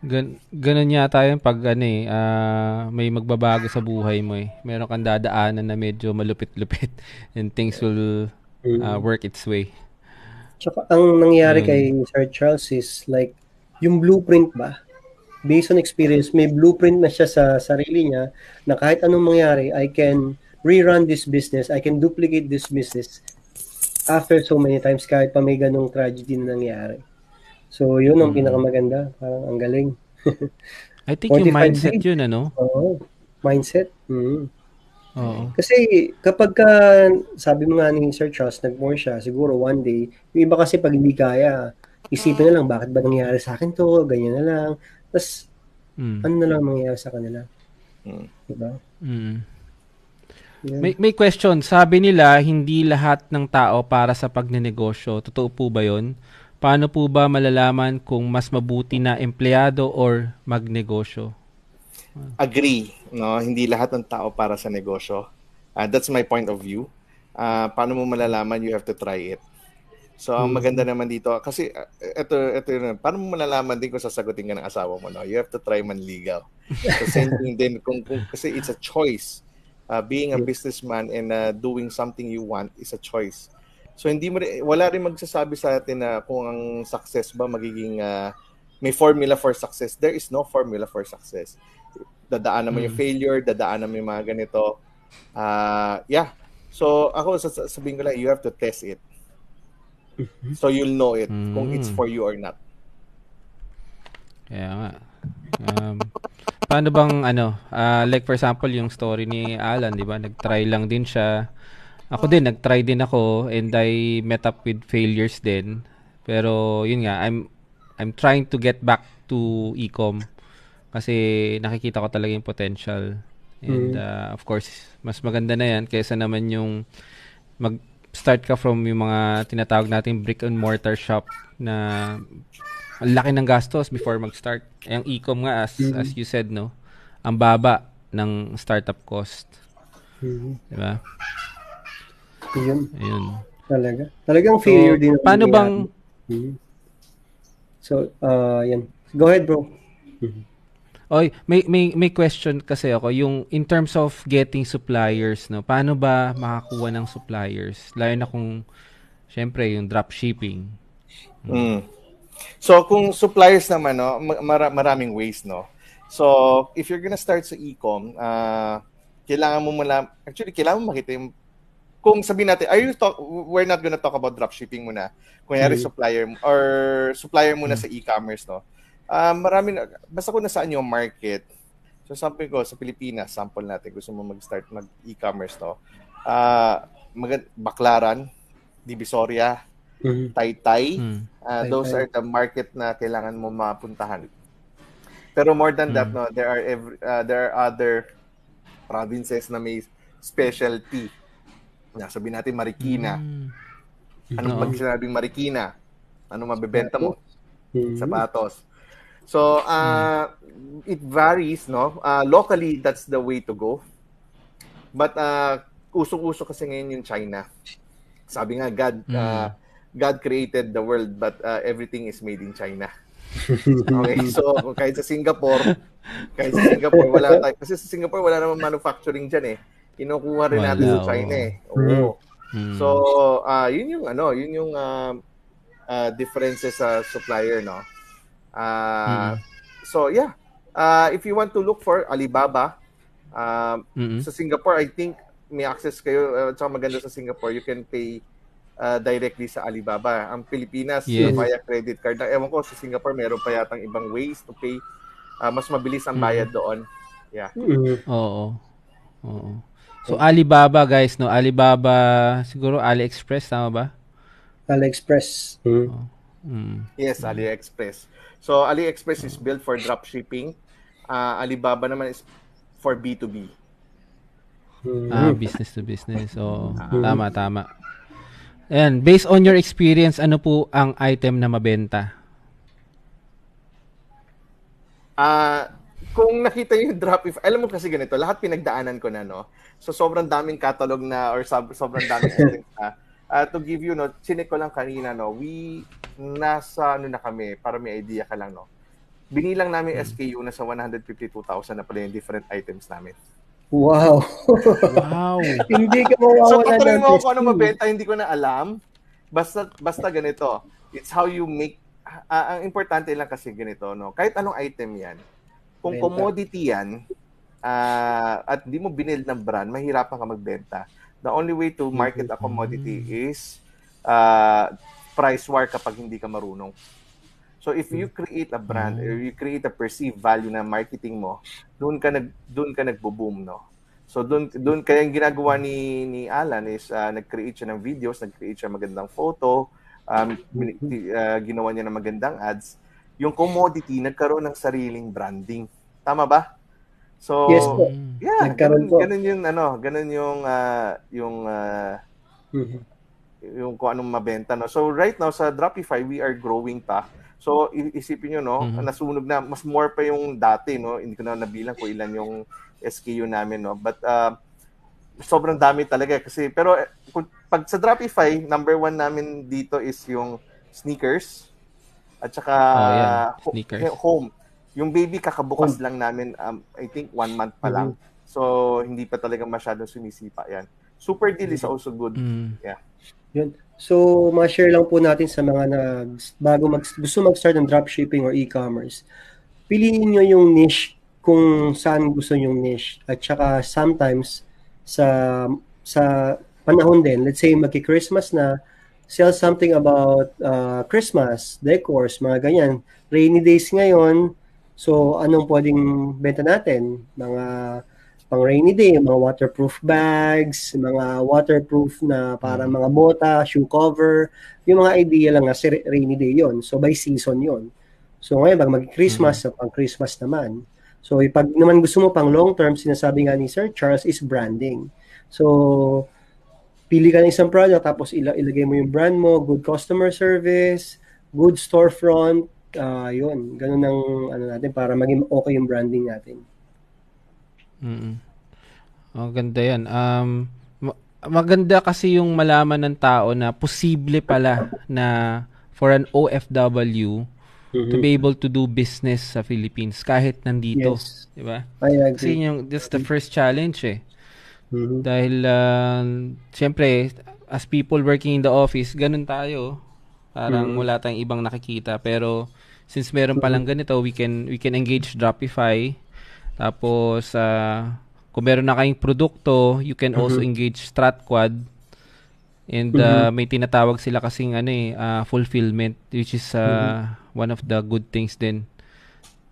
Gan ganun yata yun pag ano eh, uh, may magbabago sa buhay mo eh. Meron kang dadaanan na medyo malupit-lupit [laughs] and things will uh, work its way. Tsaka ang nangyari um, kay Sir Charles is like yung blueprint ba? Based on experience, may blueprint na siya sa sarili niya na kahit anong mangyari, I can rerun this business, I can duplicate this business after so many times kahit pa may ganong tragedy na nangyari. So, yun ang mm. pinakamaganda. Parang ang galing. I think [laughs] yung mindset days. yun, ano? Oo. Mindset. Mm. Oo. Kasi kapag ka, sabi mo nga ni Sir Charles, nag-more siya, siguro one day, yung iba kasi pag hindi kaya, isipin na lang, bakit ba nangyari sa akin to? Ganyan na lang. Tapos, mm. ano na lang mangyayari sa kanila? Mm. Diba? Mm. Yeah. May, may question. Sabi nila, hindi lahat ng tao para sa pagnenegosyo. Totoo po ba yon? Paano po ba malalaman kung mas mabuti na empleyado or magnegosyo? Agree, no? Hindi lahat ng tao para sa negosyo. Uh, that's my point of view. Uh, paano mo malalaman? You have to try it. So, ang maganda naman dito, kasi uh, ito, ito yun, paano mo malalaman din kung sasagutin ka ng asawa mo, no? You have to try manligaw. So, same thing din, kung, kung, kasi it's a choice. Uh, being a businessman and uh, doing something you want is a choice. So hindi mo rin, wala rin magsasabi sa atin na kung ang success ba magiging uh, may formula for success. There is no formula for success. Dadaan naman mm. yung failure, dadaan naman yung mga ganito. Uh, yeah. So ako sasabihin ko lang, you have to test it. Mm-hmm. So you'll know it mm. kung it's for you or not. Kaya nga. Um, paano bang ano, uh, like for example yung story ni Alan, 'di ba? Nag-try lang din siya ako din, nag-try din ako and I met up with failures din. Pero yun nga, I'm I'm trying to get back to ecom kasi nakikita ko talaga yung potential. And mm. uh, of course, mas maganda na yan kaysa naman yung mag-start ka from yung mga tinatawag nating brick and mortar shop na ang laki ng gastos before mag-start. Yung ecom nga as mm-hmm. as you said no, ang baba ng startup cost. Mm-hmm. 'Di ba? Yun. Ayun. Talaga. Talagang failure so, din. Paano bang... Mm-hmm. So, uh, yan. Go ahead, bro. Mm-hmm. Oy, may may may question kasi ako yung in terms of getting suppliers no. Paano ba makakuha ng suppliers? Lalo na kung syempre yung drop shipping. Mm. So kung suppliers naman no, mar- maraming ways no. So if you're gonna start sa e-com, uh, kailangan mo mula actually kailangan mo makita yung kung sabihin natin, are you talk, we're not gonna talk about dropshipping muna. Kunyari mm-hmm. supplier or supplier muna mm-hmm. sa e-commerce, no? Uh, marami na, basta kung nasaan yung market, so sabi ko, sa Pilipinas, sample natin, gusto mo mag-start mag-e-commerce, no? Uh, mag- Baklaran, Divisoria, mm-hmm. Taytay, mm-hmm. uh, those are the market na kailangan mo mapuntahan. Pero more than mm-hmm. that, no, there are every, uh, there are other provinces na may specialty na sabihin natin Marikina. Mm. Anong no. pag sinabing Marikina? Anong mabebenta mo? Mm. Sapatos. So, uh, it varies, no? Uh, locally, that's the way to go. But uh, usong-uso kasi ngayon yung China. Sabi nga, God, mm. uh, God created the world, but uh, everything is made in China. [laughs] okay, so kahit sa Singapore, kahit sa Singapore, wala [laughs] tayo. Kasi sa Singapore, wala namang manufacturing dyan eh kinukuha rin natin Wala, sa China eh. Oo. Mm. So, uh, yun yung ano, yun yung uh, uh, differences sa supplier, no? Uh, mm. So, yeah. Uh, if you want to look for Alibaba, uh, mm-hmm. sa Singapore, I think may access kayo, uh, tsaka maganda sa Singapore, you can pay uh, directly sa Alibaba. Ang Pilipinas, yes. via credit card. Ewan ko, sa Singapore, meron pa yatang ibang ways to pay. Uh, mas mabilis ang bayad mm. doon. Yeah. Mm-hmm. Oo. Oo. So Alibaba guys, no? Alibaba, siguro AliExpress tama ba? AliExpress. Mm. Oh. Mm. Yes, AliExpress. So AliExpress is built for drop shipping. Uh, Alibaba naman is for B2B. Mm. Ah, business to business. So, mm. tama, tama. Ayan, based on your experience, ano po ang item na mabenta? Ah, uh, kung nakita niyo yung drop if alam mo kasi ganito, lahat pinagdaanan ko na no. So sobrang daming catalog na or sub, sobrang daming [laughs] items na. Uh, to give you no, sinek ko lang kanina no, we nasa ano na kami para may idea ka lang no. Binilang namin hmm. SKU na sa 152,000 na pala yung different items namin. Wow. wow. [laughs] hindi ka mawawala So patuloy mo kung ano mabenta, hindi ko na alam. Basta basta ganito. It's how you make uh, ang importante lang kasi ganito no. Kahit anong item 'yan kung Benta. commodity yan, uh, at di mo binild ng brand, mahirapan ka magbenta. The only way to market a commodity mm-hmm. is uh, price war kapag hindi ka marunong. So if you create a brand or you create a perceived value na marketing mo, doon ka nag doon ka nagbo-boom, no. So doon doon kaya yung ginagawa ni ni Alan is uh, nag-create siya ng videos, nag-create siya magandang photo, um, uh, ginawa niya ng magandang ads yung commodity nagkaroon ng sariling branding. Tama ba? So, yes po. yeah, ganun, po. ganun yung ano, ganun yung uh, yung uh, mm-hmm. yung kung anong mabenta no. So right now sa Dropify we are growing pa. So isipin niyo no, mm-hmm. nasunog na mas more pa yung dati no. Hindi ko na nabilang kung ilan yung SKU namin no. But uh, sobrang dami talaga kasi pero eh, kung, pag sa Dropify, number one namin dito is yung sneakers at saka oh, yeah. sneakers. home. Yung baby kakabukas home. lang namin um, I think one month pa lang. Mm-hmm. So hindi pa talaga masyadong sumisipa yan. Super deal is also good. Mm. Yeah. Yun. So, ma-share lang po natin sa mga nag bago mag gusto mag-start ng dropshipping or e-commerce. Piliin niyo yung niche kung saan gusto niyo niche. At saka sometimes sa sa panahon din, let's say magki-Christmas na, sell something about uh, Christmas, decors, mga ganyan. Rainy days ngayon, so anong pwedeng benta natin? Mga pang rainy day, mga waterproof bags, mga waterproof na para mm. mga bota, shoe cover, yung mga idea lang na rainy day yon So by season yon So ngayon, pag mag-Christmas, mm-hmm. pang Christmas naman. So pag naman gusto mo pang long term, sinasabi nga ni Sir Charles is branding. So pili ka ng isang product tapos ila- ilagay mo yung brand mo, good customer service, good storefront, uh, yun. Ganun ang ano natin para maging okay yung branding natin. Mm. Oh, ganda 'yan. Um maganda kasi yung malaman ng tao na posible pala na for an OFW mm-hmm. to be able to do business sa Philippines kahit nandito, yes. 'di ba? Kasi yung that's the first challenge eh. Mm-hmm. Dahil uh, syempre as people working in the office, ganun tayo. Parang mm-hmm. wala tayong ibang nakikita pero since meron pa lang mm-hmm. ganito, we can we can engage Dropify tapos, uh, kung meron na kayong produkto, you can mm-hmm. also engage StratQuad. And uh, mm-hmm. may tinatawag sila kasing ano eh, uh, fulfillment which is uh, mm-hmm. one of the good things din.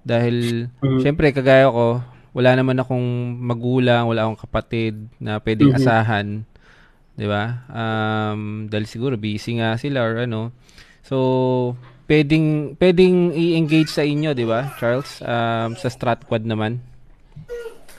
Dahil mm-hmm. syempre kagaya ko, wala naman akong magulang, wala akong kapatid na pwedeng mm-hmm. asahan. 'Di ba? Um, dahil siguro busy nga sila or ano. So, pwedeng pwedeng i-engage sa inyo, 'di ba? Charles, um, sa StratQuad naman.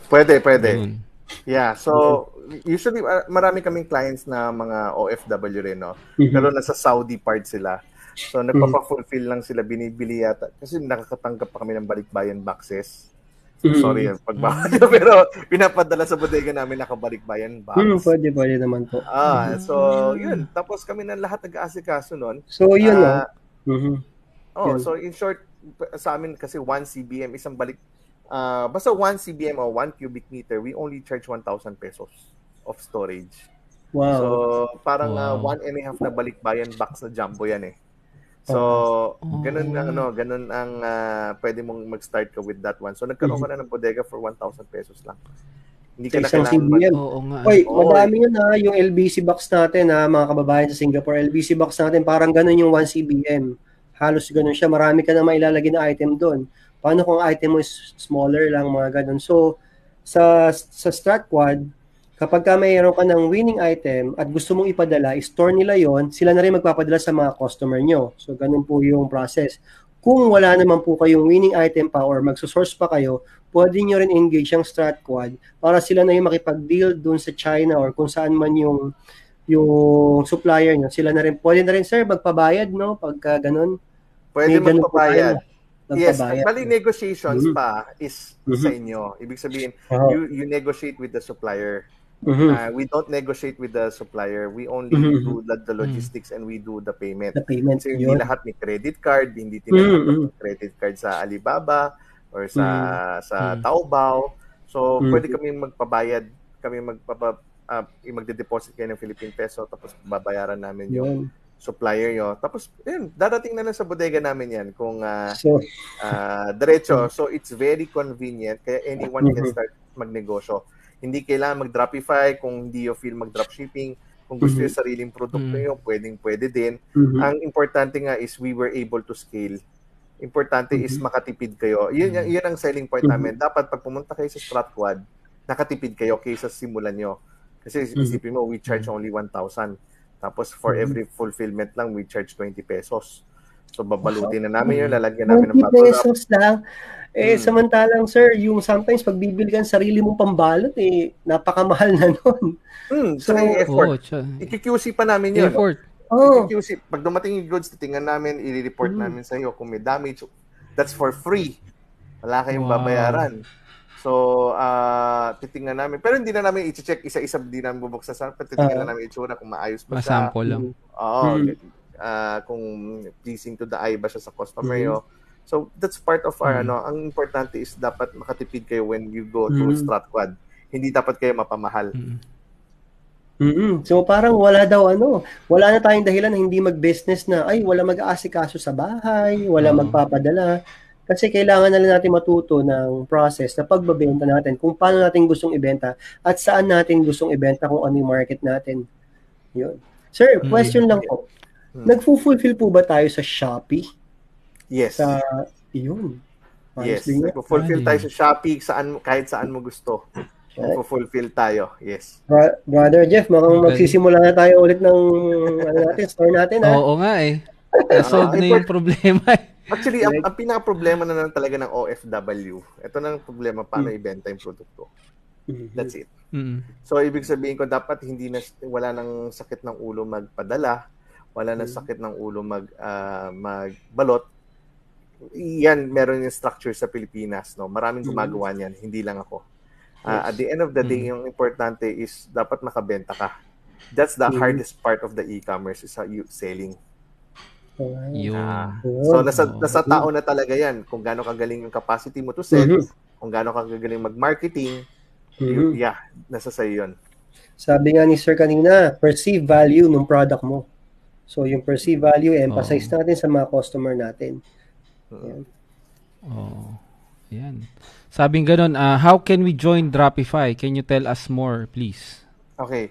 Pwede, pwede. Yun. Yeah, so usually uh, marami kaming clients na mga OFW rin, no? Mm-hmm. Pero nasa Saudi part sila. So nagpapa-fulfill lang sila, binibili yata. Kasi nakakatanggap pa kami ng balikbayan boxes. So, mm-hmm. sorry, pagbawal mm-hmm. [laughs] pero pinapadala sa bodega namin nakabalikbayan box. Mm, pwede, pwede naman po. Ah, mm-hmm. so yun. Tapos kami na lahat nag-aasikaso noon. So yun, uh, no? Mm-hmm. Oh, yun. so in short, sa amin kasi 1 CBM, isang balik uh, basta 1 CBM o 1 cubic meter, we only charge 1,000 pesos of storage. Wow. So, parang wow. uh, one and a half na balikbayan box na jumbo yan eh. So, oh. ganun ang ano, ganun ang uh, pwede mong mag-start ka with that one. So, nagkaroon ka na ng bodega for 1,000 pesos lang. Hindi ka na kailangan mag- Oo nga. Oy, oh, madami yun ha, yung LBC box natin ha, mga kababayan sa Singapore. LBC box natin, parang ganun yung 1 CBM. Halos ganun siya. Marami ka na mailalagay na item doon. Paano kung item mo is smaller lang, mga ganun. So, sa, sa StratQuad, kapag ka mayroon ka ng winning item at gusto mong ipadala, store nila yon sila na rin magpapadala sa mga customer nyo. So, ganun po yung process. Kung wala naman po kayong winning item pa or magsosource pa kayo, pwede nyo rin engage ang StratQuad para sila na yung makipag-deal dun sa China or kung saan man yung yung supplier nyo. Sila na rin, pwede na rin, sir, magpabayad, no? Pagka ganun. Pwede magpabayad. Yes, bali negotiations mm-hmm. pa is mm-hmm. sa inyo. Ibig sabihin, uh-huh. you you negotiate with the supplier. Mm-hmm. Uh, we don't negotiate with the supplier. We only mm-hmm. do the, the logistics mm-hmm. and we do the payment. The payment. Kasi hindi lahat may credit card, hindi tinatanggap mm-hmm. credit card sa Alibaba or sa mm-hmm. sa Taobao. So, mm-hmm. pwede kami magpabayad, kami magpapa uh, magde-deposit kayo ng Philippine peso tapos babayaran namin yung supplier nyo. Tapos, yun, darating na lang sa bodega namin yan kung uh, so, uh, diretso. So, it's very convenient. Kaya anyone mm-hmm. can start magnegosyo. Hindi kailangan mag-dropify kung hindi yung feel mag-dropshipping. Kung gusto mm-hmm. yung sariling produkto mm-hmm. nyo, pwedeng-pwede din. Mm-hmm. Ang importante nga is we were able to scale. Importante mm-hmm. is makatipid kayo. Yun, mm-hmm. yun ang selling point mm-hmm. namin. Dapat pag pumunta kayo sa Stratquad, nakatipid kayo kaysa simulan nyo. Kasi mm-hmm. isipin mo, we charge only 1,000 tapos for mm-hmm. every fulfillment lang, we charge 20 pesos. So babalutin na namin yun, lalagyan namin ng bubble pesos lang. Eh, hmm. samantalang sir, yung sometimes pag bibili ka sarili mong pambalot, eh, napakamahal na nun. Hmm, so, effort. Oh, I-QC pa namin yun. Effort. Oh. I-QC. Pag dumating yung goods, titingnan namin, i-report hmm. namin sa iyo kung may damage. That's for free. Wala kayong wow. babayaran. So, uh, titingnan namin. Pero hindi na namin i-check isa-isa, hindi namin bubuksan sa titingnan uh, na namin itsura kung maayos ba siya. Masample lang. Oo. Mm. Uh, kung pleasing to the eye ba siya sa customer mm. So, that's part of our, mm. ano, ang importante is dapat makatipid kayo when you go to mm. StratQuad. Hindi dapat kayo mapamahal. Mm. Mm-hmm. So parang wala daw ano, wala na tayong dahilan na hindi mag-business na ay wala mag-aasikaso sa bahay, wala mm. magpapadala. Kasi kailangan na lang natin matuto ng process na pagbabenta natin, kung paano natin gustong ibenta at saan natin gustong ibenta kung ano yung market natin. Yun. Sir, mm. question mm. lang po. Mm. Nagfo-fulfill po ba tayo sa Shopee? Yes. Sa, yun. Yes. Nagfo-fulfill tayo sa Shopee saan, kahit saan mo gusto. Nagfo-fulfill tayo. Yes. Bro- Brother Jeff, mukhang magsisimula na tayo ulit ng ano natin, store natin. Ha? Oo nga eh. Nasolve na yung problema eh. Actually, ang, ang pinaka-problema na lang talaga ng OFW, ito na ang problema, paano mm-hmm. ibenta yung produkto. Mm-hmm. That's it. Mm-hmm. So, ibig sabihin ko, dapat hindi na, wala nang sakit ng ulo magpadala, wala nang mm-hmm. sakit ng ulo mag, uh, magbalot. Yan, meron yung structure sa Pilipinas. No? Maraming mm-hmm. gumagawa niyan, hindi lang ako. Uh, yes. At the end of the day, mm-hmm. yung importante is dapat makabenta ka. That's the mm-hmm. hardest part of the e-commerce is how you selling. Yun. Uh, so nasa nasa tao na talaga 'yan kung gaano kagaling yung capacity mo to sell, mm-hmm. kung gaano ka kagaling mag-marketing, mm-hmm. yeah, nasa sa 'yon. Sabi nga ni Sir kanina, perceive value ng product mo. So yung perceive value, emphasize oh. natin sa mga customer natin. Yan. Oh. Yan. Sabing ganun, uh, how can we join Dropify? Can you tell us more, please? Okay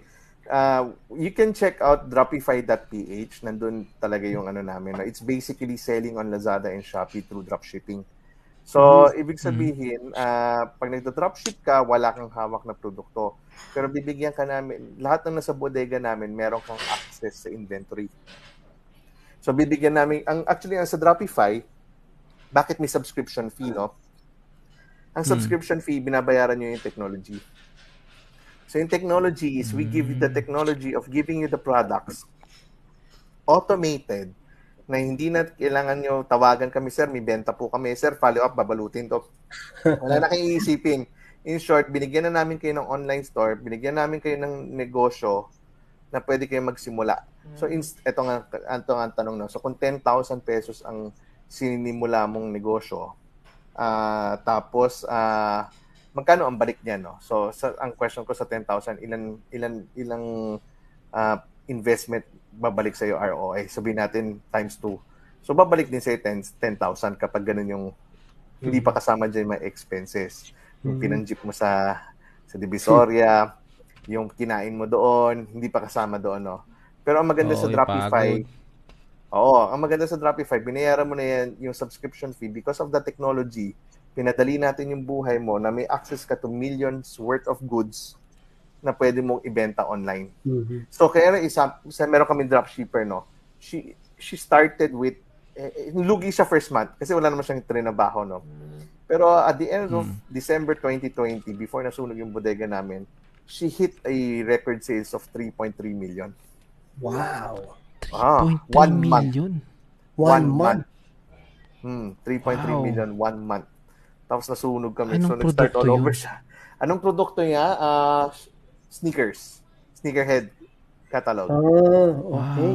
uh, you can check out dropify.ph. Nandun talaga yung ano namin. No? It's basically selling on Lazada and Shopee through dropshipping. So, mm-hmm. ibig sabihin, uh, pag nagdo-dropship ka, wala kang hawak na produkto. Pero bibigyan ka namin, lahat ng nasa bodega namin, meron kang access sa inventory. So, bibigyan namin, ang actually, ang sa Dropify, bakit may subscription fee, no? Ang hmm. subscription fee, binabayaran nyo yung technology. So in technology is we give you the technology of giving you the products automated na hindi na kailangan nyo tawagan kami, sir, may benta po kami. Sir, follow up, babalutin to. [laughs] Wala na kayong iisipin. In short, binigyan na namin kayo ng online store, binigyan namin kayo ng negosyo na pwede kayo magsimula. So, in, ito nga, ito nga ang tanong na. So, kung 10,000 pesos ang sinimula mong negosyo, uh, tapos, uh, magkano ang balik niya no so sa, ang question ko sa 10,000 ilan ilan ilang uh, investment babalik sa iyo ROI sabihin natin times 2 so babalik din sa 10 10,000 kapag ganun yung mm-hmm. hindi pa kasama diyan mga expenses. Yung mm-hmm. pinanjip mo sa sa Divisoria [laughs] yung kinain mo doon hindi pa kasama doon no? Pero ang maganda Oo, sa Dropify Oo, ang maganda sa Dropify, binayaran mo na yan yung subscription fee. Because of the technology pinadali natin yung buhay mo na may access ka to millions worth of goods na pwede mong ibenta online. Mm-hmm. So kaya isa, isa meron kami dropshipper no. She she started with eh, eh, lugi siya first month kasi wala naman siyang trinabaho no. Pero at the end of mm. December 2020 before nasunog yung bodega namin, she hit a record sales of 3.3 million. Wow. Ah, one million. month. One, one month. month. Hmm, 3.3 wow. million one month. Tapos nasunog kami. Anong so nag-start all yun? over siya. Anong produkto niya? Uh, sneakers. Sneakerhead catalog. Oh, okay.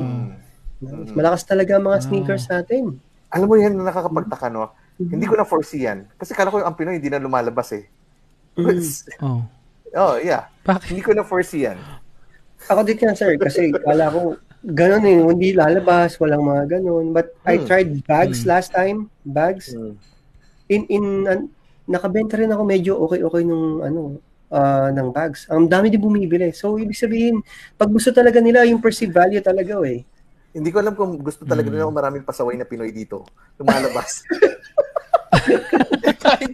Wow. Malakas talaga ang mga wow. sneakers natin. Alam mo yan, nakakapagtaka, no? Mm-hmm. Hindi ko na foresee yan. Kasi kala ko yung ang Pinoy hindi na lumalabas eh. Mm-hmm. [laughs] oh. oh, yeah. Bakit? Hindi ko na foresee yan. Ako din yan, sir. Kasi kala ko, ganun eh. Hindi lalabas, walang mga ganun. But hmm. I tried bags hmm. last time. Bags. Hmm in in uh, nakabenta rin ako medyo okay-okay nung ano uh, ng bags. Ang dami din bumibili. So ibig sabihin, pag gusto talaga nila yung perceived value talaga eh. Hindi ko alam kung gusto talaga mm. nila kung maraming pasaway na Pinoy dito. Lumalabas. [laughs] Kahit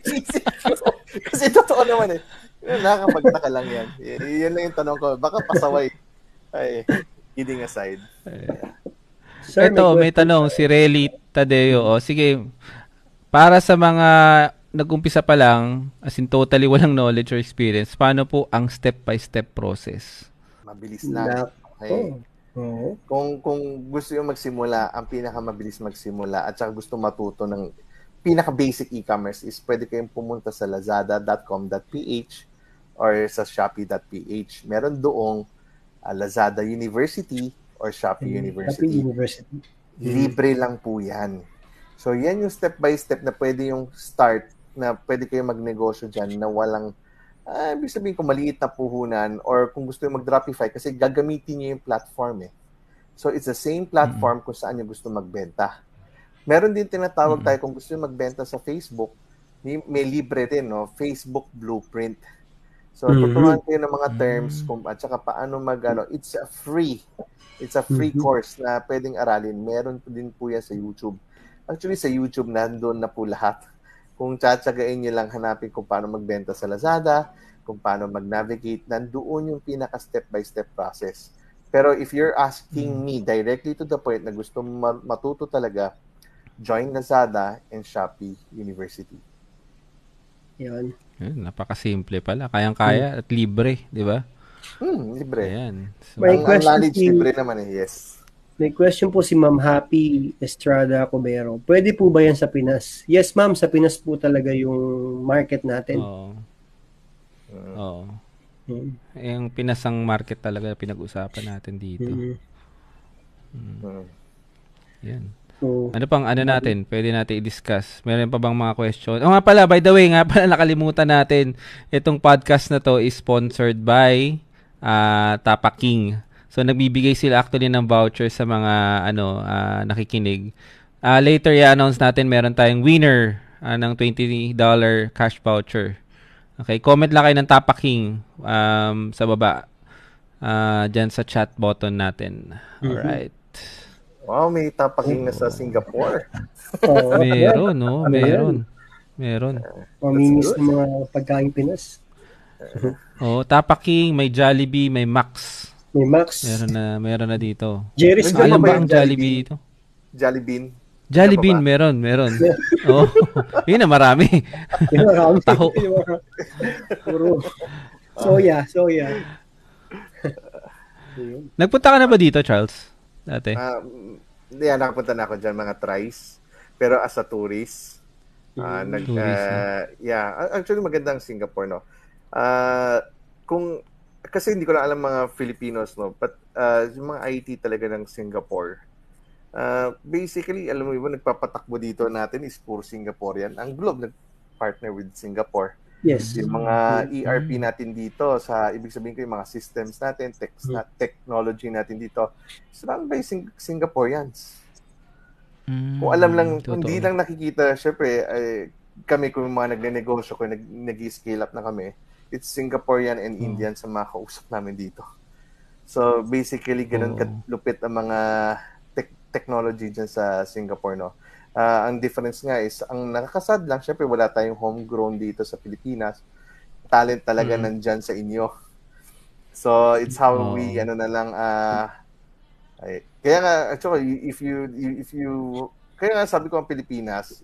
Kasi totoo naman eh. Nakakapagtaka lang yan. Y- yan lang yung tanong ko. Baka pasaway. Ay, kidding aside. Sir, Ito, may, may tanong si Relly Tadeo. O, sige, para sa mga nag-umpisa pa lang, as in totally walang knowledge or experience, paano po ang step-by-step process? Mabilis lang. Okay. Oh. Kung kung gusto yung magsimula, ang pinakamabilis magsimula at saka gusto matuto ng pinaka-basic e-commerce is pwede kayong pumunta sa lazada.com.ph or sa shopee.ph. Meron doong uh, Lazada University or Shopee University. Shopee University. Libre lang po yan. So, yan yung step by step na pwede yung start na pwede kayong magnegosyo dyan na walang, ah, ibig sabihin kung maliit na puhunan or kung gusto yung mag-Dropify kasi gagamitin niyo yung platform eh. So, it's the same platform mm-hmm. kung saan niyo gusto magbenta. Meron din tinatawag mm-hmm. tayo kung gusto niyo magbenta sa Facebook, may, may libre din, no? Facebook Blueprint. So, mm-hmm. tuturuan kayo ng mga terms kung, at saka paano mag, ano, it's a free, it's a free mm-hmm. course na pwedeng aralin. Meron din po yan sa YouTube. Actually, sa YouTube, nandun na po lahat kung tsatsagain nyo lang hanapin kung paano magbenta sa Lazada, kung paano mag-navigate, nandoon yung pinaka step-by-step process. Pero if you're asking me directly to the point na gusto matuto talaga, join Lazada and Shopee University. Yan. Yan, napakasimple pala. Kayang-kaya hmm. at libre, di ba? Hmm, libre. Ayan. So, May ang, question ang knowledge libre naman eh, yes. May question po si Ma'am Happy Estrada Cobero. Pwede po ba yan sa Pinas? Yes, ma'am. Sa Pinas po talaga yung market natin. Oo. Oo. Hmm. Yung Pinasang market talaga pinag-usapan natin dito. Hmm. Hmm. Yan. So, ano pang ano natin? Pwede natin i-discuss. Meron pa bang mga question? Oh nga pala, by the way, nga pala [laughs] nakalimutan natin. Itong podcast na to is sponsored by uh, Tapa King. So nagbibigay sila actually ng voucher sa mga ano uh, nakikinig. Uh, later i-announce natin meron tayong winner uh, ng $20 cash voucher. Okay, comment lang kayo ng Tapa King um, sa baba. Uh, dyan sa chat button natin. Mm-hmm. Alright. Wow, may Tapa King na sa Singapore. oh, [laughs] meron, no? Meron. Meron. Pamimiss ng mga pagkain Pinas. [laughs] oh, Tapa King, may Jollibee, may Max. May Max. Meron na, meron na dito. Jerry's Alam ba ang Jollibee dito? Jollibee. Jollibee, meron, meron. [laughs] oh, yun na marami. yun marami. Taho. [laughs] Puro. Soya, soya. [laughs] Nagpunta ka na ba dito, Charles? Dati? Uh, yeah, nakapunta na ako dyan, mga tries. Pero as a tourist, uh, nag, uh, yeah, actually magandang Singapore, no? Uh, kung kasi hindi ko na alam mga Filipinos, no? But uh, yung mga IT talaga ng Singapore, uh, basically, alam mo ba, nagpapatakbo dito natin is puro Singaporean. Ang Globe nag-partner with Singapore. Yes. Yung mga ERP natin dito, sa ibig sabihin ko yung mga systems natin, tech, na, technology natin dito, surrounded by Sing- Singaporeans. Mm, kung alam lang, totoo. hindi lang nakikita, syempre, eh, kami kung mga nagne-negosyo ko, nag, nag-scale up na kami, it's Singaporean and oh. Indian sa mga kausap namin dito. So basically ganun oh. kalupit ang mga te- technology dyan sa Singapore no. Uh, ang difference nga is ang nakakasad lang syempre wala tayong homegrown dito sa Pilipinas. Talent talaga mm. nandyan sa inyo. So it's how oh. we ano na lang uh, ay, kaya nga actually if you if you kaya nga sabi ko ang Pilipinas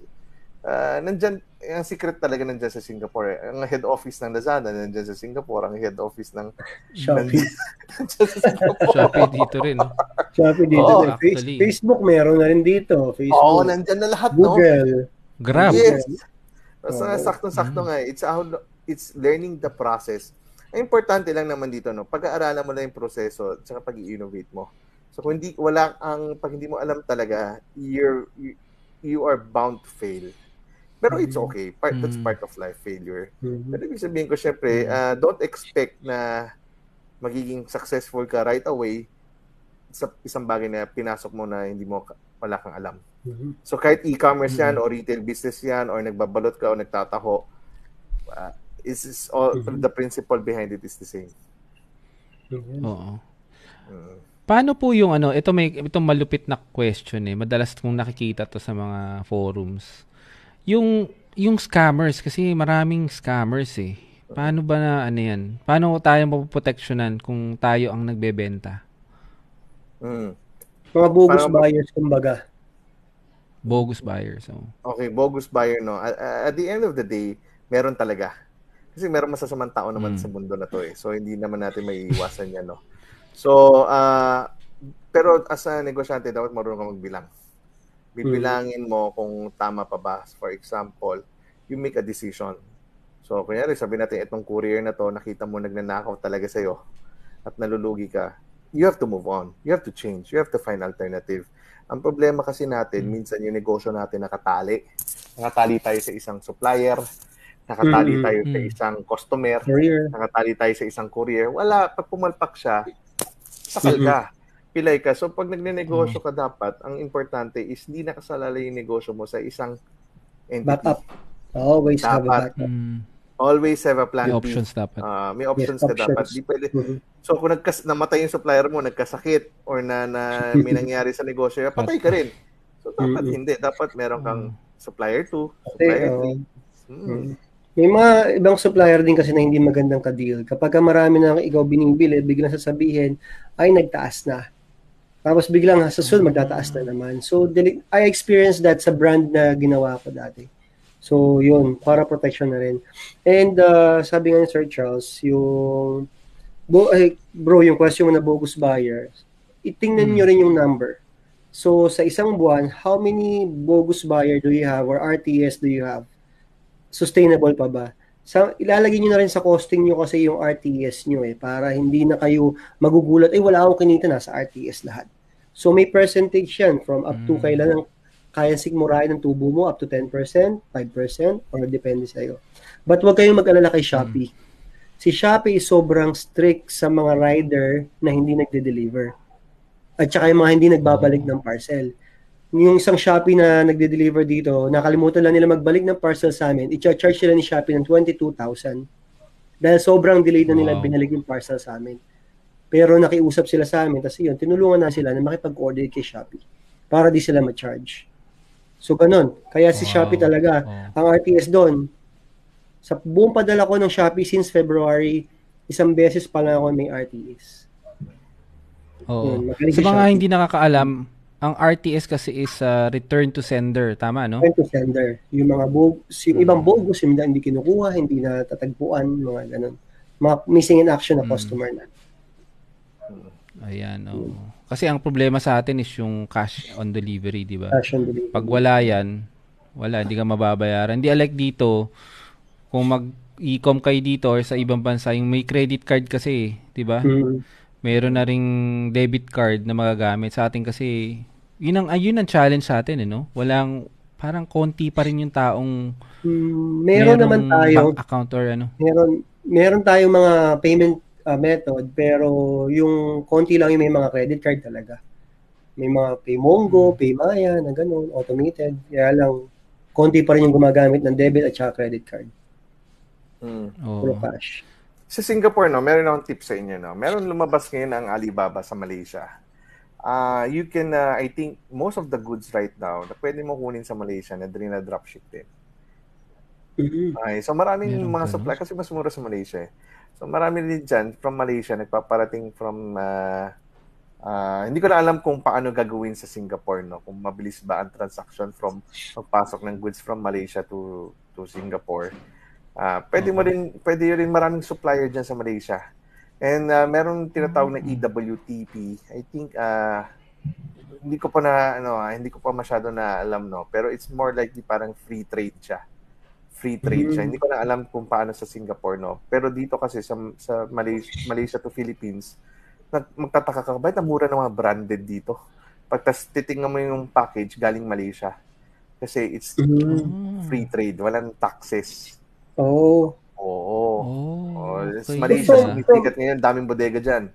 uh, nandyan, ang secret talaga nandyan sa Singapore. Eh. Ang head office ng Lazada nandyan sa Singapore. Ang head office ng Shopee. [laughs] nandyan sa Singapore. Shopee dito rin. Shopee dito. Oh, rin. Facebook meron na rin dito. Facebook. Oo, oh, nandyan na lahat, Google. no? Grab. Yes. Basta oh. sakto-sakto mm. nga. Eh. It's, how, it's learning the process. Ang importante lang naman dito, no? pag-aaralan mo lang yung proseso at saka pag-i-innovate mo. So kung hindi wala ang pag hindi mo alam talaga, you're you, you are bound to fail. Pero it's mm-hmm. okay. Part, that's mm. part of life failure. Mm-hmm. Pero ibig sabihin ko, syempre, uh, don't expect na magiging successful ka right away sa isang bagay na pinasok mo na hindi mo wala kang alam. Mm-hmm. So kahit e-commerce yan o retail business yan or nagbabalot ka o nagtataho, uh, is, is all mm-hmm. the principle behind it is the same. Mm-hmm. Oo. Mm. Paano po yung ano, ito may itong malupit na question eh. Madalas kong nakikita to sa mga forums yung yung scammers kasi maraming scammers eh. Paano ba na ano yan? Paano tayo mapoproteksyonan kung tayo ang nagbebenta? Mm. Mga bogus Parang, buyers kumbaga. Bogus buyers. Oh. Okay, bogus buyer no. At, at the end of the day, meron talaga. Kasi meron masasamang tao naman mm. sa mundo na to eh. So hindi naman natin may iwasan yan no. So uh, pero as a negosyante dapat marunong ka magbilang Bibilangin mo kung tama pa ba. For example, you make a decision. So, kunyari, sabi natin, itong courier na to, nakita mo nagnanakaw talaga sa'yo at nalulugi ka, you have to move on. You have to change. You have to find alternative. Ang problema kasi natin, hmm. minsan yung negosyo natin nakatali. Nakatali tayo sa isang supplier, nakatali mm-hmm. tayo sa hmm. isang customer, courier. nakatali tayo sa isang courier. Wala, pag pumalpak siya, sakal ka. Mm-hmm pilay ka. So pag nagne-negosyo ka dapat, ang importante is hindi nakasalala yung negosyo mo sa isang entity. Backup. Always dapat, have a backup. Mm. Always have a plan may options dapat. Uh, may options yes, ka options. dapat. Di pwede. Mm-hmm. So kung nagkas namatay yung supplier mo, nagkasakit or na, na [laughs] may nangyari sa negosyo, patay ka rin. So dapat mm-hmm. hindi, dapat meron kang supplier 2, supplier 3. Uh, mm. May mga ibang supplier din kasi na hindi magandang ka-deal. Kapag marami na ikaw binibili, biglang sasabihin, ay nagtaas na. Tapos biglang sa sunod magtataas na naman. So I experienced that sa brand na ginawa ko dati. So yun, para protection na rin. And uh, sabi nga ni Sir Charles, yung bo, ay, bro, yung question mo na bogus buyer, itingnan hmm. nyo rin yung number. So sa isang buwan, how many bogus buyer do you have or RTS do you have? Sustainable pa ba? Sa, ilalagay nyo na rin sa costing nyo kasi yung RTS nyo eh, para hindi na kayo magugulat, eh wala akong kinita na sa RTS lahat. So may percentage yan from up to mm. kailan ang kaya sigmurahin ng tubo mo up to 10%, 5%, or depende sa iyo. But huwag kayong mag-alala kay Shopee. Mm. Si Shopee is sobrang strict sa mga rider na hindi nagde-deliver. At saka yung mga hindi nagbabalik ng parcel. Yung isang Shopee na nagde-deliver dito, nakalimutan lang nila magbalik ng parcel sa amin, i-charge sila ni Shopee ng 22,000. Dahil sobrang delayed na nila wow. binalik yung parcel sa amin. Pero nakiusap sila sa amin, tapos yun, tinulungan na sila na makipag-order kay Shopee para di sila ma-charge. So, ganun. Kaya si wow. Shopee talaga, wow. ang RTS doon, sa buong padala ko ng Shopee since February, isang beses pa lang ako may RTS. Oo. Yun, sa mga hindi nakakaalam, ang RTS kasi is uh, return to sender, tama no? Return to sender. Yung mga bogus, yung ibang bogus, hindi, hindi kinukuha, hindi na tatagpuan, mga ganun. Mga missing in action na mm. customer na. Ayan, oh. Kasi ang problema sa atin is yung cash on delivery, di ba? Cash on delivery. Pag wala yan, wala, hindi ka mababayaran. Hindi alike dito, kung mag e-com kayo dito or sa ibang bansa, yung may credit card kasi, di ba? Mm-hmm. Meron na ring debit card na magagamit sa atin kasi yun ang ayun ang challenge sa atin, eh, no? Walang parang konti pa rin yung taong mm, meron naman tayo account or ano. Meron meron tayong mga payment uh, method pero yung konti lang yung may mga credit card talaga. May mga Paymongo, hmm. Paymaya na ganun, automated. Kaya lang konti pa rin yung gumagamit ng debit at saka credit card. Mm. Oh. cash. Sa Singapore, no, meron akong tip sa inyo. No? Meron lumabas ngayon ang Alibaba sa Malaysia. Uh, you can, uh, I think, most of the goods right now na pwede mo kunin sa Malaysia na din na dropship din. Mm-hmm. Okay, so maraming meron mga supply kasi mas mura sa Malaysia. Eh. So marami din dyan from Malaysia, nagpaparating from, uh, uh, hindi ko na alam kung paano gagawin sa Singapore, no? kung mabilis ba ang transaction from pagpasok ng goods from Malaysia to to Singapore. Uh, pwede mo rin, pwede rin maraming supplier dyan sa Malaysia. And uh, meron tinatawag na EWTP. I think, uh, hindi ko pa na, ano, hindi ko pa masyado na alam, no? Pero it's more like parang free trade siya free trade siya. Mm-hmm. Hindi ko na alam kung paano sa Singapore, no? Pero dito kasi sa, sa Malaysia, Malaysia to Philippines, magtataka ka, bakit ang mura ng mga branded dito? Pagtas titingnan mo yung package galing Malaysia. Kasi it's mm-hmm. free trade, walang taxes. Oh. Oo. Oh, oh okay. Malaysia, sumisikat ngayon, daming bodega dyan.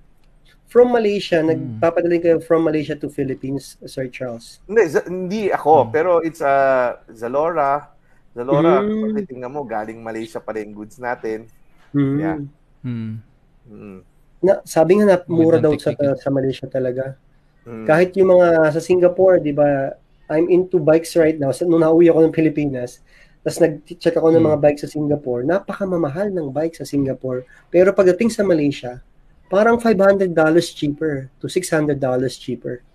From Malaysia, hmm. nagpapadala kayo from Malaysia to Philippines, Sir Charles? Hindi, hindi ako, hmm. pero it's uh, Zalora, Zalora, mm. pag tingnan mo, galing Malaysia pa rin goods natin. Mm. Yeah. Mm. Mm. Na, sabi nga na mura daw sa, sa Malaysia talaga. Mm. Kahit yung mga sa Singapore, di ba, I'm into bikes right now. So, nung nauwi ako ng Pilipinas, tapos nag-check ako ng mga mm. bikes sa Singapore, napakamamahal ng bike sa Singapore. Pero pagdating sa Malaysia, parang $500 cheaper to $600 cheaper.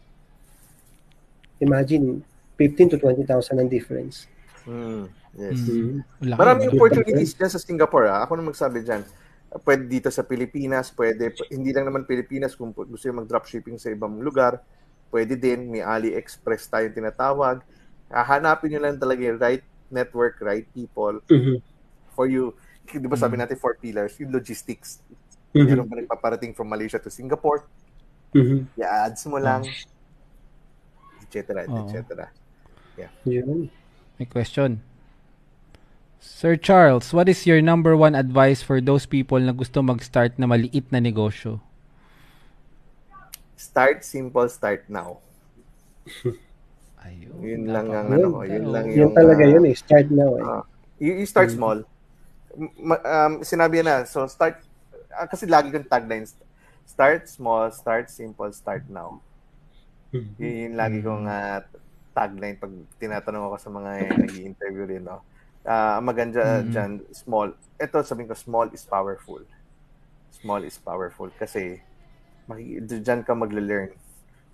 Imagine, 15 to 20,000 ang difference. Mm. Yes. Mm-hmm. Maraming opportunities dyan sa Singapore. Ha? Ah. Ako na magsabi dyan. Pwede dito sa Pilipinas, pwede, hindi lang naman Pilipinas, kung gusto yung mag-dropshipping sa ibang lugar, pwede din, may AliExpress tayong tinatawag. Hahanapin nyo lang talaga yung right network, right people Mhm. for you. Di ba sabi natin four pillars, yung logistics. Mhm. Meron ba nagpaparating from Malaysia to Singapore? Mhm. I-ads mo lang, etc. Oo. etc. Yun. May question. Sir Charles, what is your number one advice for those people na gusto mag-start na maliit na negosyo? Start simple, start now. [laughs] Ayun. Yun lang ang Yun. ano, ko, yun lang Yun yung talaga ah, yun eh. Start now eh. ah, you, you start Mm. small. Ma- um, sinabi na, so start, ah, kasi lagi kong tagline, start small, start simple, start now. Mhm. Yun, yun lagi kong ah, tagline pag tinatanong ako sa mga nag-interview rin, no? Ah, ang maganda Mhm. dyan, small. Ito, sabihin ko, small is powerful. Small is powerful kasi dyan ka magle-learn.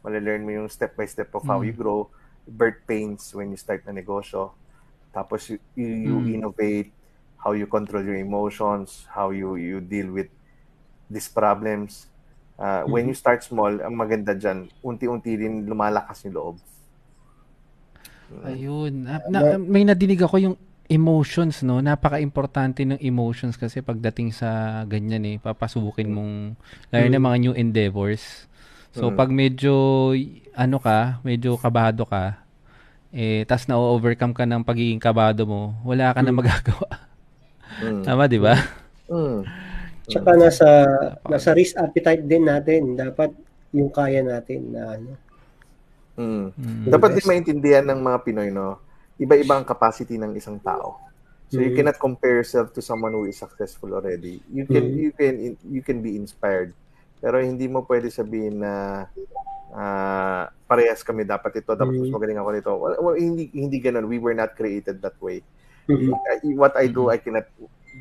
Magle-learn mo yung step by step of how Mm. you grow, birth pains when you start na negosyo. Tapos you, you, you Mm. innovate, how you control your emotions, how you you deal with these problems. Uh, When you start small, ang maganda dyan, unti-unti rin lumalakas yung loob. Ayun. Na, na- may nadinig ako yung emotions, no? Napaka-importante ng emotions kasi pagdating sa ganyan eh, papasukin mong, lalo na mga new endeavors. So, Mm. pag medyo, ano ka, medyo kabado ka, eh, tas na-overcome ka ng pagiging kabado mo, wala ka na magagawa. Mm. [laughs] Tama, di ba? Mm. Tsaka nasa, nasa risk appetite din natin. Dapat yung kaya natin na ano. Mm. Mm. Dapat din maintindihan ng mga Pinoy, no? Iba-iba ang capacity ng isang tao. So you Mm. cannot compare yourself to someone who is successful already. You can Mm. you can you can be inspired. Pero hindi mo pwede sabihin na ah, parehas kami dapat ito, dapat mas Mm. magaling ako nito. Well, well, hindi hindi ganoon. We were not created that way. Mhm. I- What I do, I cannot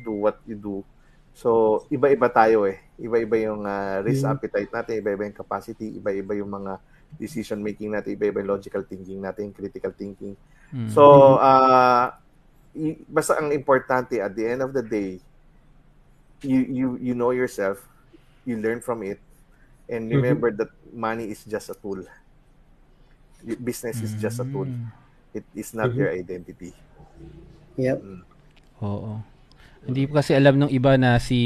do what you do. So, iba-iba tayo eh. Iba-iba yung ah, risk Mm. appetite natin, iba-iba yung capacity, iba-iba yung mga decision making natin, iba-iba yung logical thinking natin, critical thinking. Mm. So, uh, y- basta ang importante at the end of the day, you you you know yourself, you learn from it, and Mhm. remember that money is just a tool. Business is just a tool. Mm. It is not Mhm. your identity. Yep. Oo. Hindi ko kasi alam ng iba na si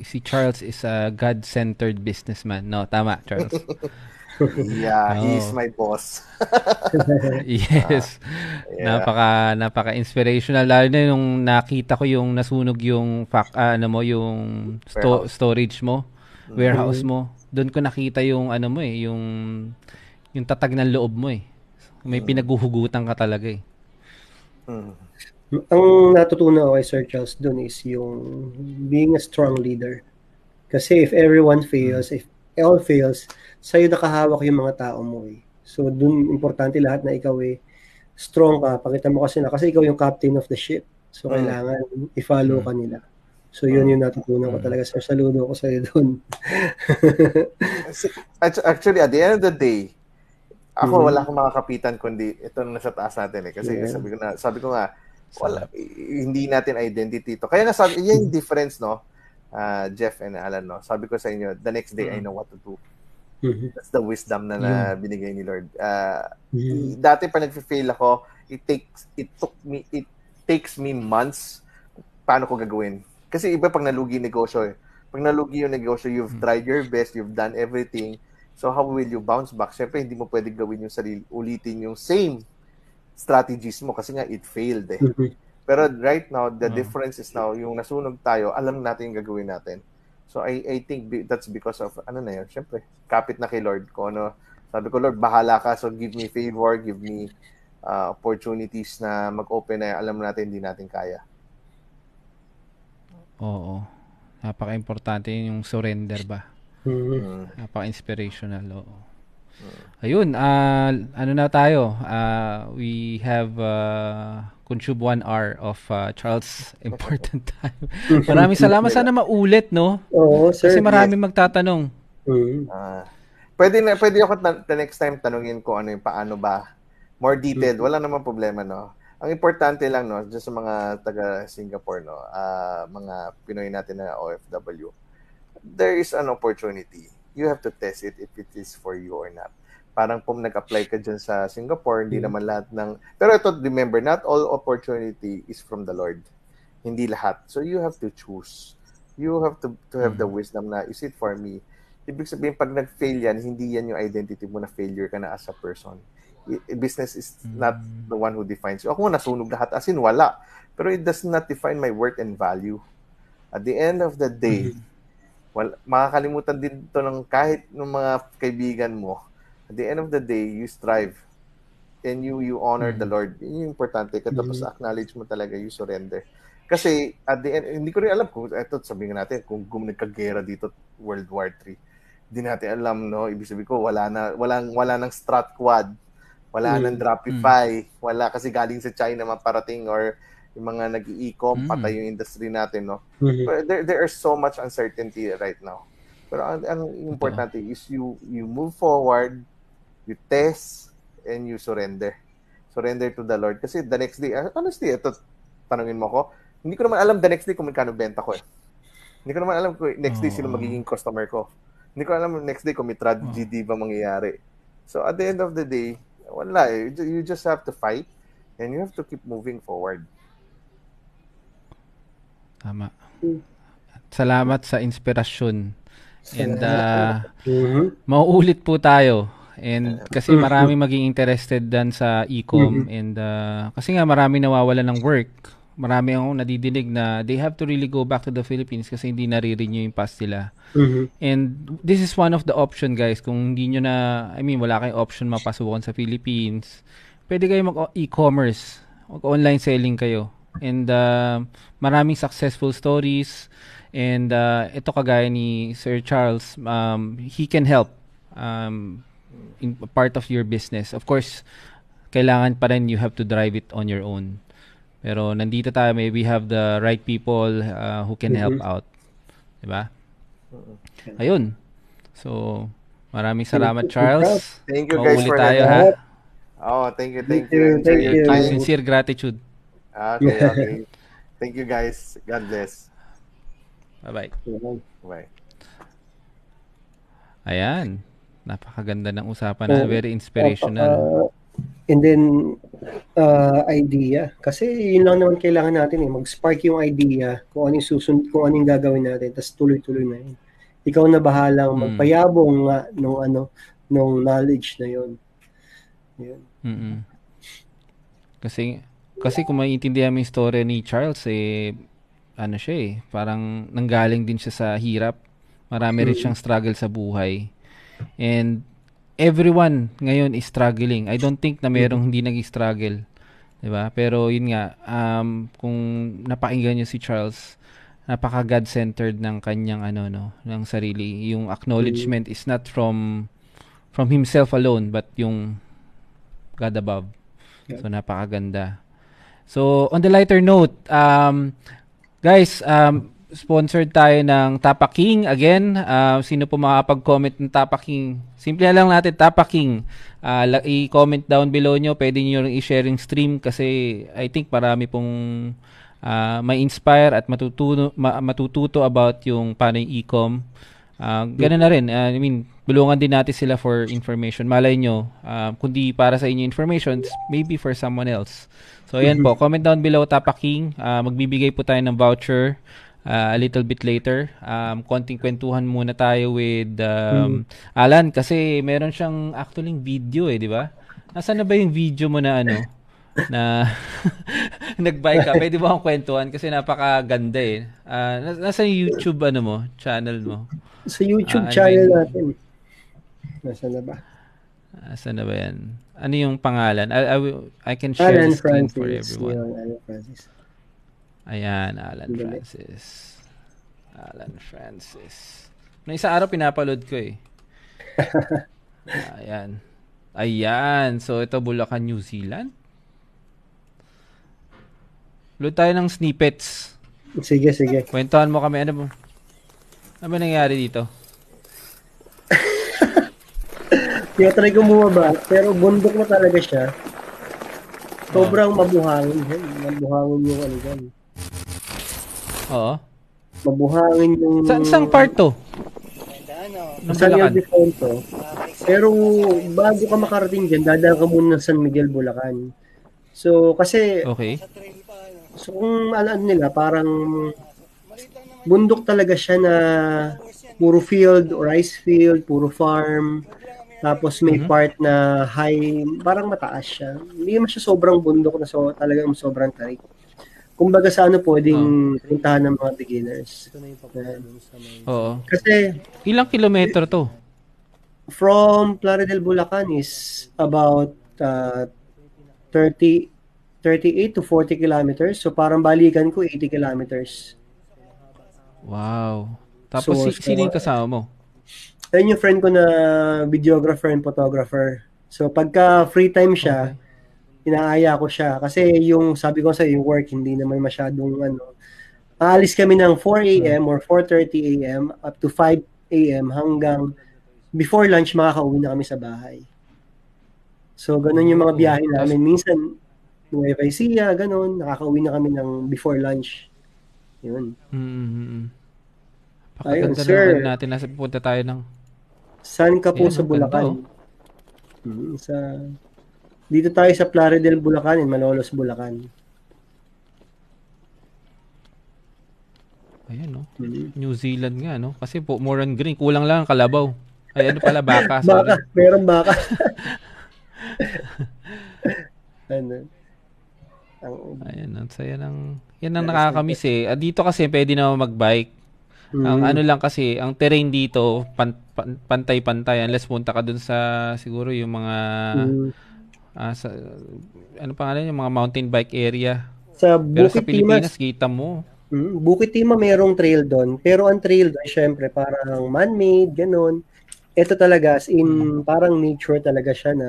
si Charles is a God-centered businessman. No, tama, Charles. [laughs] Yeah, he's Oh. my boss. [laughs] yes. Yeah. Napaka napaka-inspirational lalo na nung nakita ko yung nasunog yung fac, ah, ano mo yung sto- Warehouse. storage mo, warehouse mo. Doon ko nakita yung ano mo eh, yung yung tatag ng loob mo eh. May pinaguhugutan ka talaga eh. Mm. Ang natutunan ko kay Sir Charles dun is yung being a strong leader. Kasi if everyone fails, if all fails, sa'yo nakahawak yung mga tao mo eh. So dun importante lahat na ikaw eh strong ka. Pakita mo kasi na kasi ikaw yung captain of the ship. So Mm. kailangan i-follow ka nila. So yun yung natutunan ko talaga. Sir, saludo ko sa'yo dun. [laughs] Act- Actually, at the end of the day, ako Mhm. wala akong makakapitan kundi ito na nasa taas natin eh. Kasi Yeah. sabi ko na, sabi ko nga, wala, hindi natin identity to. Kaya nga sabi, yan yung difference, no? Ah, Jeff and Alan, no? Sabi ko sa inyo, the next day I know what to do. Mhm. That's the wisdom na, na binigay ni Lord. Ah, Mhm. dati pa nag-fail ako, it takes it took me it takes me months paano ko gagawin. Kasi iba pag nalugi negosyo eh. Pag nalugi yung negosyo, you've tried your best, you've done everything. So how will you bounce back? Siyempre, hindi mo pwede gawin yung sarili, ulitin yung same strategies mo kasi nga it failed eh. Mhm. Pero right now, the Oh. difference is now, yung nasunog tayo, alam natin yung gagawin natin. So I I think be- that's because of, ano na yun, syempre, kapit na kay Lord. Kung ano, sabi ko, Lord, bahala ka. So give me favor, give me uh, opportunities na mag-open na alam natin hindi natin kaya. Oo. Napaka-importante yung surrender ba? Mhm. Mm. Napaka-inspirational, oo. Ayun, ah, ano na tayo? Ah, we have uh, consumed one hour of ah, Charles' [laughs] important time. Maraming salamat. Sana maulit, no? Oo, sir. Kasi maraming magtatanong. Ah, pwede na pwede ako ta- the next time tanungin ko ano yung paano ba more detailed wala namang problema no ang importante lang no just sa mga taga Singapore no ah, mga Pinoy natin na OFW there is an opportunity you have to test it if it is for you or not parang pum nag-apply ka dyan sa Singapore, hindi mm-hmm. naman lahat ng... Pero ito, remember, not all opportunity is from the Lord. Hindi lahat. So you have to choose. You have to, to have the wisdom na, is it for me? Ibig sabihin, pag nag-fail yan, hindi yan yung identity mo na failure ka na as a person. I- business is not the one who defines you. Ako nasunog lahat, as in wala. Pero it does not define my worth and value. At the end of the day, well, makakalimutan din to ng kahit ng mga kaibigan mo. At the end of the day, you strive and you you honor mm-hmm. the Lord. Yun yung importante. Katapos mm-hmm. acknowledge mo talaga, you surrender. Kasi at the end, hindi ko rin alam kung, eto sabihin natin, kung gum nagkagera dito World War 3. Hindi natin alam, no? Ibig sabihin ko, wala na, walang, wala nang strat quad. Wala mm-hmm. nang Dropify. Mm-hmm. Wala kasi galing sa China maparating or yung mga nag-i-e-com, mm. patay yung industry natin, no? Mm-hmm. But there, there is so much uncertainty right now. Pero ang, ang importante is you you move forward, you test, and you surrender. Surrender to the Lord. Kasi the next day, ah, honestly, ito, tanungin mo ko, hindi ko naman alam the next day kung magkano benta ko eh. Hindi ko naman alam kung next day sino magiging customer ko. Hindi ko alam next day kung may tragedy ba mangyayari. So at the end of the day, wala eh. You just have to fight and you have to keep moving forward. Tama. Salamat sa inspirasyon. And uh, mauulit po tayo. And kasi marami maging interested dan sa e-com and uh, kasi nga marami nawawala ng work. Marami akong nadidinig na they have to really go back to the Philippines kasi hindi nare-renew yung pass nila. Mm-hmm. And this is one of the option guys. Kung hindi nyo na, I mean, wala kayong option mapasukan sa Philippines, pwede kayo mag-e-commerce. Mag-online selling kayo. And uh, maraming successful stories. And uh, ito kagaya ni Sir Charles, um, he can help um, in part of your business. Of course, kailangan pa rin you have to drive it on your own. Pero nandito tayo, may we have the right people uh, who can help mm-hmm. out. Diba? Ayun. So, maraming salamat, Charles. Thank you guys for tayo, ha? Oh, thank you, thank, thank you. you. Thank you. Sincere gratitude. Okay, okay. Thank you guys. God bless. Bye-bye. Bye. Ayan. Napakaganda ng usapan na. Very inspirational. Uh, and then, uh, idea. Kasi yun lang naman kailangan natin eh. Mag-spark yung idea kung anong susund, kung anong gagawin natin. Tapos tuloy-tuloy na yun. Ikaw na bahalang mm. magpayabong nga nung ano, nung knowledge na yun. Yun. Mm-mm. Kasi kasi kung maiintindihan mo yung story ni Charles, eh, ano siya eh, parang nanggaling din siya sa hirap. Marami rin siyang struggle sa buhay. And everyone ngayon is struggling. I don't think na merong hindi nag-struggle. 'Di ba? Pero yun nga, um, kung napakinggan niyo si Charles, napaka God-centered ng kanyang ano no, ng sarili. Yung acknowledgement is not from from himself alone, but yung God above. So napakaganda. So, on the lighter note, um, guys, um, sponsored tayo ng Tapa King. Again, uh, sino po makapag-comment ng Tapa King? Simple lang natin, Tapa King. Uh, i-comment down below nyo. Pwede nyo rin i-share yung stream kasi I think marami pong uh, may inspire at matututo, ma- matututo about yung paano yung e-com. Uh, ganun na rin. Uh, I mean, bulungan din natin sila for information. Malay nyo, uh, kundi para sa inyo information, maybe for someone else. So, ayan po. Comment down below, Tapaking. Uh, magbibigay po tayo ng voucher uh, a little bit later. Um, konting kwentuhan muna tayo with um, mm. Alan kasi meron siyang actually video eh, di ba? Nasaan na ba yung video mo na ano? na [laughs] nag-buy ka. Pwede mo akong kwentuhan kasi napakaganda eh. Uh, nasa YouTube ano mo, channel mo? Sa YouTube uh, channel ano natin. Nasaan na ba? Nasaan na ba yan? Ano yung pangalan? I, I, I can share Alan the screen Francis, for everyone. Alan Francis. Ayan, Alan Francis. Alan Francis. Na isa araw pinapaload ko eh. [laughs] Ayan. Ayan. So, ito Bulacan, New Zealand. Load tayo ng snippets. Sige, sige. Kwentuhan mo kami. Ano ba? Ano ba nangyari dito? [laughs] Tinatry ko bumaba, pero bundok na talaga siya. Sobrang mabuhangin. Mabuhangin yung ano dyan. Oo. Mabuhangin yung... Sa, saan part to? Ano? Sa San Ildefonso. Pero bago ka makarating dyan, dadaan ka muna ng San Miguel, Bulacan. So, kasi, Okay. so kung ano, ano nila, parang bundok talaga siya na puro field, rice field, puro farm. Tapos may Mhm. part na high, parang mataas siya. Hindi naman siya sobrang bundok na so, talagang sobrang tarik. Kumbaga sa ano pwedeng puntahan ng mga beginners. Yan. Oo. Kasi Ilang kilometro to? from Plaridel, Bulacan is about uh, 30 38 to 40 kilometers. So parang balikan ko 80 kilometers. Wow. Tapos So, si, sino yung kasama mo? Ayun yung friend ko na videographer and photographer. So pagka free time siya, inaaya ko siya. Kasi yung sabi ko sa yung work, hindi naman masyadong ano. Aalis kami ng 4 a.m. or 4.30 a.m. up to 5 a.m. hanggang before lunch makakauwi na kami sa bahay. So ganun yung mga Oh, biyahe namin. Minsan, Nueva Ecija, ganun. Nakakauwi na kami ng before lunch. Yun. Mm-hmm. Ayun, Pakaganda sir. naman natin. Nasa pupunta tayo ng... Saan ka po Ayan, sa ang ganda, Bulacan? Mm, sa dito tayo sa Plaridel, Bulacan, in Malolos, Bulacan. Ayan, no? Mm. New Zealand nga, no? Kasi po, more on green. Kulang lang ang kalabaw. Ay, ano pala, baka. [laughs] sorry. Baka, meron baka. [laughs] ano? Ang, Ayan, ang saya ng... Yan ang nakakamiss eh. Ah, Dito kasi pwede na magbike. Ang Mm. ano lang kasi, ang terrain dito, pan, pan- pantay-pantay. Unless punta ka dun sa, siguro yung mga, Mm. Ah, sa, ano pangalan, yung mga mountain bike area. sa Pero sa Bukit Timas, Pilipinas, kita mo. mm, Bukit Tima merong trail doon. Pero ang trail doon, syempre, parang man-made, ganun. Ito talaga, as in, Hmm. parang nature talaga siya na,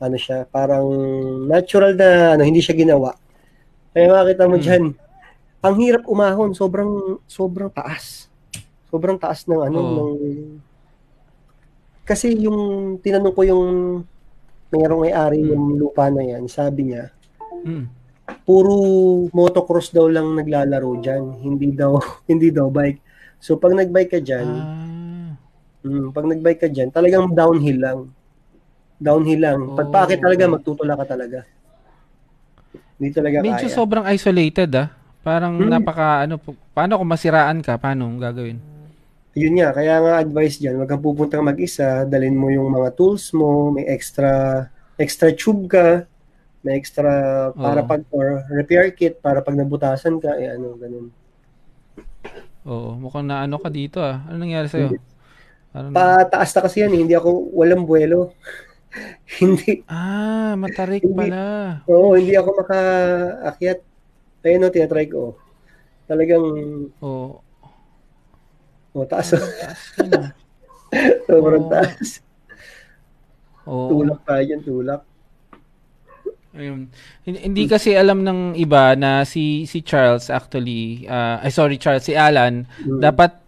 ano siya, parang natural na, ano, hindi siya ginawa. Kaya makita mo Hmm. dyan, ang hirap umahon, sobrang, sobrang taas. Sobrang taas ng, ano, Oo. ng, kasi yung, tinanong ko yung, mayroong may-ari Hmm. yung lupa na yan, sabi niya, Mm. puro motocross daw lang naglalaro diyan, hindi daw [laughs] hindi daw bike. So pag nagbike ka diyan, Ah, mm, pag nagbike ka diyan, talagang downhill lang. Downhill lang. Oh. paakit talaga magtutula ka talaga. Hindi talaga medyo kaya. sobrang isolated ah. Parang Hmm. napaka, ano, pa- paano kung masiraan ka? Paano gagawin? Yun nga, kaya nga advice diyan, wag kang pupunta mag-isa, dalhin mo yung mga tools mo, may extra extra tube ka, may extra para Oo. pag or repair kit para pag nabutasan ka, eh ano, ganun. Oo, mukhang na ano ka dito ah. Ano nangyari sa'yo? Parang, Pataas na kasi yan, eh. hindi ako walang buwelo. [laughs] hindi ah, matarik Hindi. pala. Oo, hindi ako makaakyat. Ayun o, tinatry ko. Talagang, Oo. Oh, taas. [laughs] Sobrang taas. Oo. Tulak tayo dyan, tulak. Ayun. Hindi, hindi kasi alam ng iba na si si Charles actually, ah, ay sorry Charles, si Alan, Mm. dapat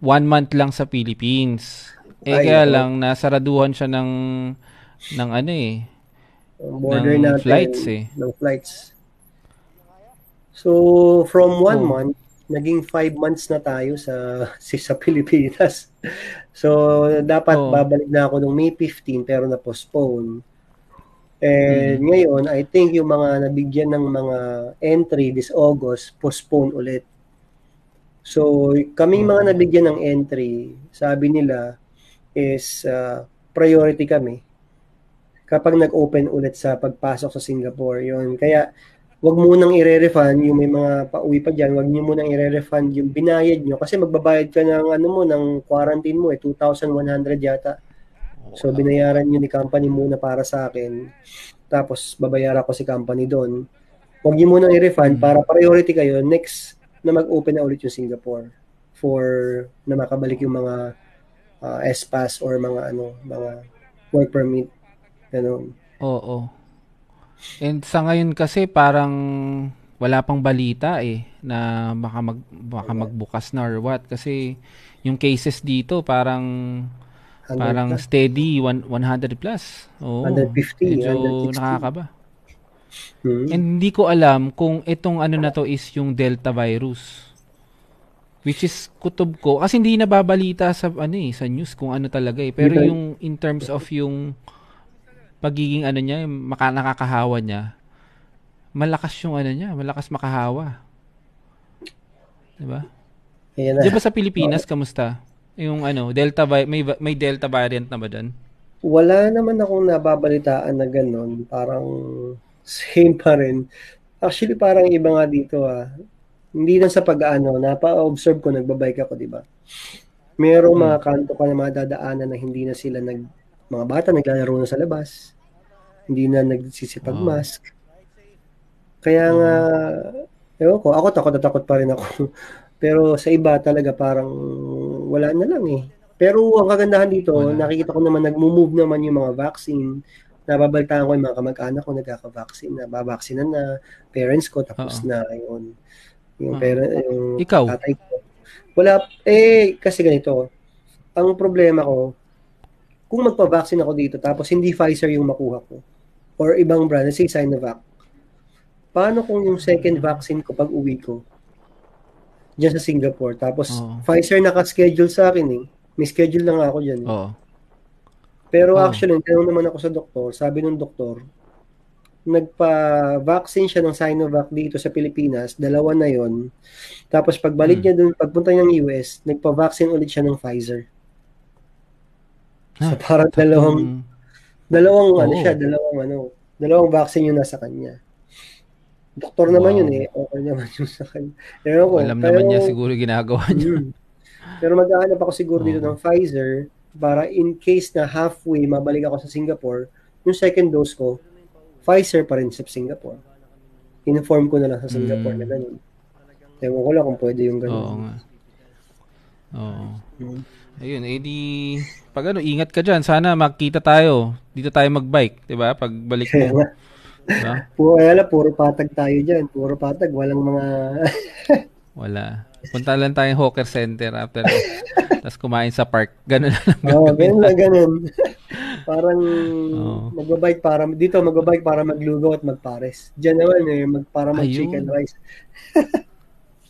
one month lang sa Philippines. Eh Ay, kaya oo. lang nasaraduhan siya ng ng ano eh. Border Ng natin. flights, eh. Ng flights. So, from one Oh. month, naging five months na tayo sa [laughs] sa Pilipinas. So, dapat Oh. babalik na ako nung May 15 pero na-postpone. Mm-hmm. And ngayon, I think yung mga nabigyan ng mga entry this August, postpone ulit. So, kami mga Oh. nabigyan ng entry, sabi nila is uh, priority kami kapag nag-open ulit sa pagpasok sa Singapore. Yun. Kaya, wag mo nang i-refund yung may mga pauwi pa dyan, wag niyo mo nang i-refund yung binayad nyo kasi magbabayad ka ng ano mo, ng quarantine mo eh, 2,100 yata. So, binayaran yun ni company muna para sa akin. Tapos, babayaran ko si company doon. Huwag niyo muna i-refund Mm. para priority kayo next na mag-open na ulit yung Singapore for na makabalik yung mga uh, S-pass or mga ano, mga work permit. Ganun. Oo. And sa ngayon kasi parang wala pang balita eh na baka mag baka magbukas na or what kasi yung cases dito parang 100 parang plus. steady one, 100 plus. Oo. 150, Medyo 160. nakakaba. Hmm. And hindi ko alam kung itong ano na to is yung Delta virus. Which is kutob ko kasi hindi nababalita sa ano eh, sa news kung ano talaga eh. Pero yung in terms of yung pagiging ano niya, yung maka, nakakahawa niya, malakas yung ano niya, malakas makahawa. 'Di ba? Di ba sa Pilipinas kamusta? Yung ano, Delta vi- may may Delta variant na ba doon? Wala naman akong nababalitaan na ganun. Parang same pa rin. Actually, parang iba nga dito ah. Hindi lang sa pag-ano, napa-observe ko, nagbabike ako, di ba? Merong Hmm. mga kanto ka na mga dadaanan na hindi na sila nag... Mga bata naglalaro na sa labas. Hindi na nagsisipag-mask. Kaya nga, ewan ko, ako takot na takot pa rin ako. [laughs] Pero sa iba talaga parang wala na lang eh. Pero ang kagandahan dito, Wala. nakikita ko naman nagmo-move naman yung mga vaccine. Nababalitaan ko yung mga kamag-anak ko nagkaka-vaccine na, babaksinan na, parents ko tapos Oo. na yun. Yung, parent, yung Ikaw? tatay ko. Wala, eh, kasi ganito, ang problema ko, kung magpa-vaccine ako dito tapos hindi Pfizer yung makuha ko, or ibang brand, say Sinovac, paano kung yung second vaccine ko pag uwi ko, dyan sa Singapore, tapos Oo. Pfizer naka-schedule sa akin eh, may schedule lang ako dyan. eh. Oo. Pero Oo. actually, tanong naman ako sa doktor, sabi ng doktor, nagpa-vaccine siya ng Sinovac dito sa Pilipinas, dalawa na yon. Tapos pagbalik Hmm. niya dun, pagpunta niya ng US, nagpa-vaccine ulit siya ng Pfizer. Ah, so parang dalawang, dalawang ano Oo. siya, dalawang ano, dalawang vaccine yung nasa kanya. Doktor naman Wow. yun eh, okay naman yung sa kanya. Ewan ko, alam pero- naman niya siguro ginagawa niya. Mm. Pero maghahanap ako siguro dito Oo. ng Pfizer para in case na halfway mabalik ako sa Singapore, yung second dose ko, Pfizer pa rin sa Singapore. Inform ko na lang sa Singapore Mm. na ganun. Ewan ko lang kung pwede yung Oo ganun. nga. Oo. Mm. Ayun, eh di, pag ano, ingat ka dyan. Sana makita tayo. Dito tayo magbike, di ba? Pag balik Kaya mo. [laughs] Diba? puro, kaya lang, puro patag tayo dyan. Puro patag, walang mga... [laughs] Wala. Punta lang tayong hawker center after. [laughs] Tapos kumain sa park. Ganun lang ang Oo, gagawin ganun natin. ganun. Parang Oo. magbabike para, dito magbabike para maglugaw at magpares. Diyan naman eh, mag, para mag Ayun. chicken rice.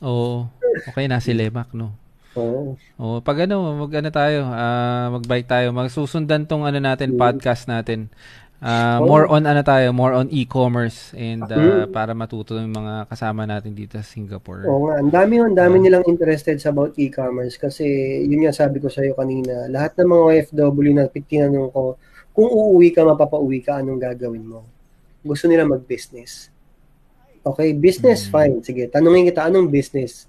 Oo. Okay na si Lemak, no? Oo. Oo, pag ano, mag ano tayo, ah, mag-bike tayo, magsusundan tong ano natin, podcast natin. Ah, Oh. more on ano tayo, more on e-commerce and ah, Mm. para matuto yung mga kasama natin dito sa Singapore. Oo nga, ang dami ang dami nilang interested sa about e-commerce kasi yun nga sabi ko sa iyo kanina, lahat ng mga OFW na tinanong ko, kung uuwi ka, mapapauwi ka, anong gagawin mo? Gusto nila mag-business. Okay, business, Mm. fine. Sige, tanungin kita, anong business?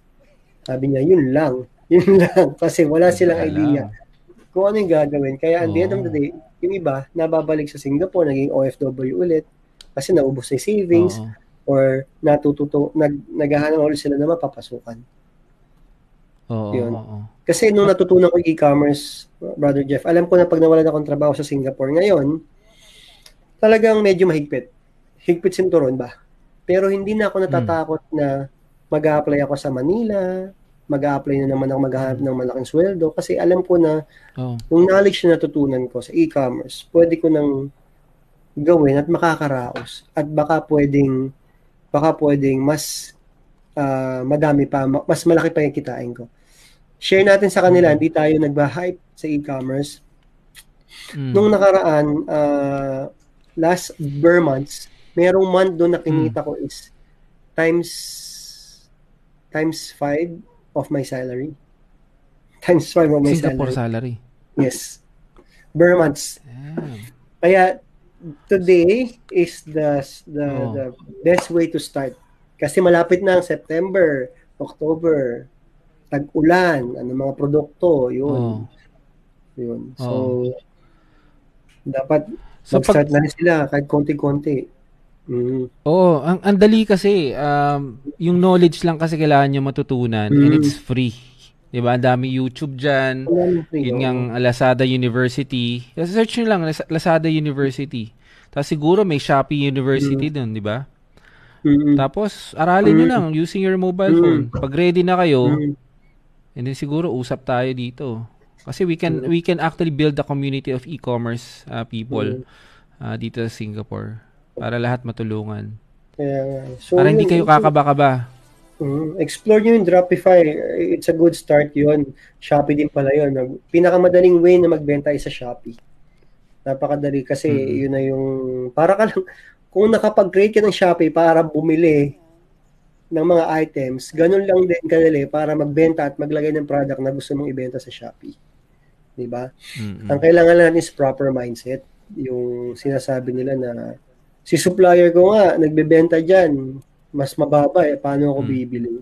Sabi niya, yun lang. Yun lang. [laughs] Kasi wala silang idea kung ano yung gagawin. Kaya at the end of the day, yung iba, nababalik sa Singapore, naging OFW ulit kasi naubos na yung savings Oo. or natututo, nag, naghahanap ulit sila na mapapasukan. Oo, Yun. oo. Kasi nung natutunan ko yung e-commerce, Brother Jeff, alam ko na pag nawalan akong trabaho sa Singapore ngayon, talagang medyo mahigpit. Higpit sinturon ba? Pero hindi na ako natatakot na mag-a-apply ako sa Manila, mag-a-apply na naman ako maghahanap ng malaking sweldo kasi alam ko na Oo. yung knowledge na natutunan ko sa e-commerce, pwede ko nang gawin at makakaraos. At baka pwedeng baka pwedeng mas ah, madami pa, ma- mas malaki pa yung kitain ko. Share natin sa kanila, hindi tayo nagba-hype sa e-commerce. Mm. Nung nakaraan, ah, last Burr months, merong month doon na kinita ko is times times 5 of my salary. [laughs] Times 5 of my Singapore salary. salary. Yes. Burr months. Damn. Kaya today is the the, Oh. the best way to start. Kasi malapit na ang September, October, tag-ulan, ano mga produkto, yun. Oo. Yun. So Oh. dapat So, pag, mag-start na sila kahit konti-konti. Mm. Oo, ang, ang dali kasi, um, yung knowledge lang kasi kailangan nyo matutunan and Mm. it's free. 'Di ba? Ang dami YouTube nang free, Yun ang Lazada University. Search nyo lang, Lazada University. Tapos siguro may Shopee University dun, di ba? Mm. Tapos aralin nyo Mm. lang using your mobile Mm. phone. Pag ready na kayo, Mm. and then siguro usap tayo dito. Kasi we can we can actually build a community of e-commerce uh, people uh, dito sa Singapore para lahat matulungan. Kaya. So, Para hindi kayo kakaba-kaba. Mm, explore nyo yung Dropify. It's a good start yon Shopee din pala yun. Pinakamadaling way na magbenta ay sa Shopee. Napakadali kasi mm-hmm. yun na yung para ka lang kung nakapag-create ka ng Shopee para bumili ng mga items, ganun lang din kadali para magbenta at maglagay ng product na gusto mong ibenta sa Shopee. 'Di ba? Mm-hmm. Ang kailangan natin is proper mindset. Yung sinasabi nila na si supplier ko nga nagbebenta diyan, mas mababa eh, paano ako hmm. bibili?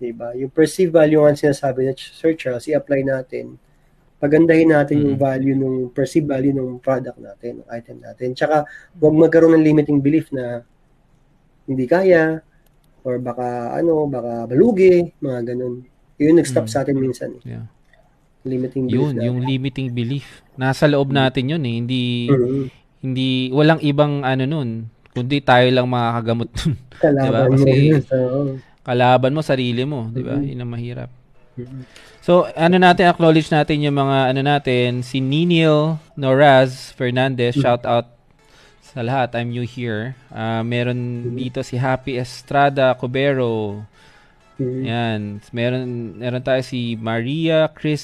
'Di ba? Yung perceived value ang sinasabi ni Sir Charles, i-apply natin. Pagandahin natin hmm. yung value ng perceived value ng product natin, ng item natin. Tsaka huwag magkaroon ng limiting belief na hindi kaya or baka ano, baka balugi, mga ganun. Yun nag-stop hmm. sa atin minsan. Yeah. Limiting belief. Yun, natin. yung limiting belief. Nasa loob natin yun eh. Hindi mm-hmm. Hindi walang ibang ano nun kundi tayo lang makakagamot nun. [laughs] Kalaban diba? Kasi mo. So, kalaban mo, sarili mo. Di ba? Mm-hmm. Yun ang mahirap. So, ano natin, acknowledge natin yung mga, ano natin, si Ninil Noraz Fernandez, mm-hmm. shout out sa lahat. I'm new here. Uh, meron mm-hmm. dito si Happy Estrada Cobero. Mm-hmm. Yan. Meron, meron tayo si Maria Chris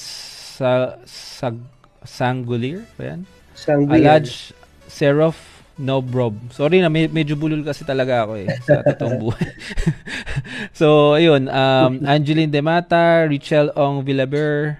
sa, Sag, Sangulir. Ba yan? Sangulir. Alaj Seraph No brob. Sorry na, med- medyo bulol kasi talaga ako eh sa [laughs] totoong buhay. [laughs] so, ayun, um, Angeline Demata, Richel Ong Villaber,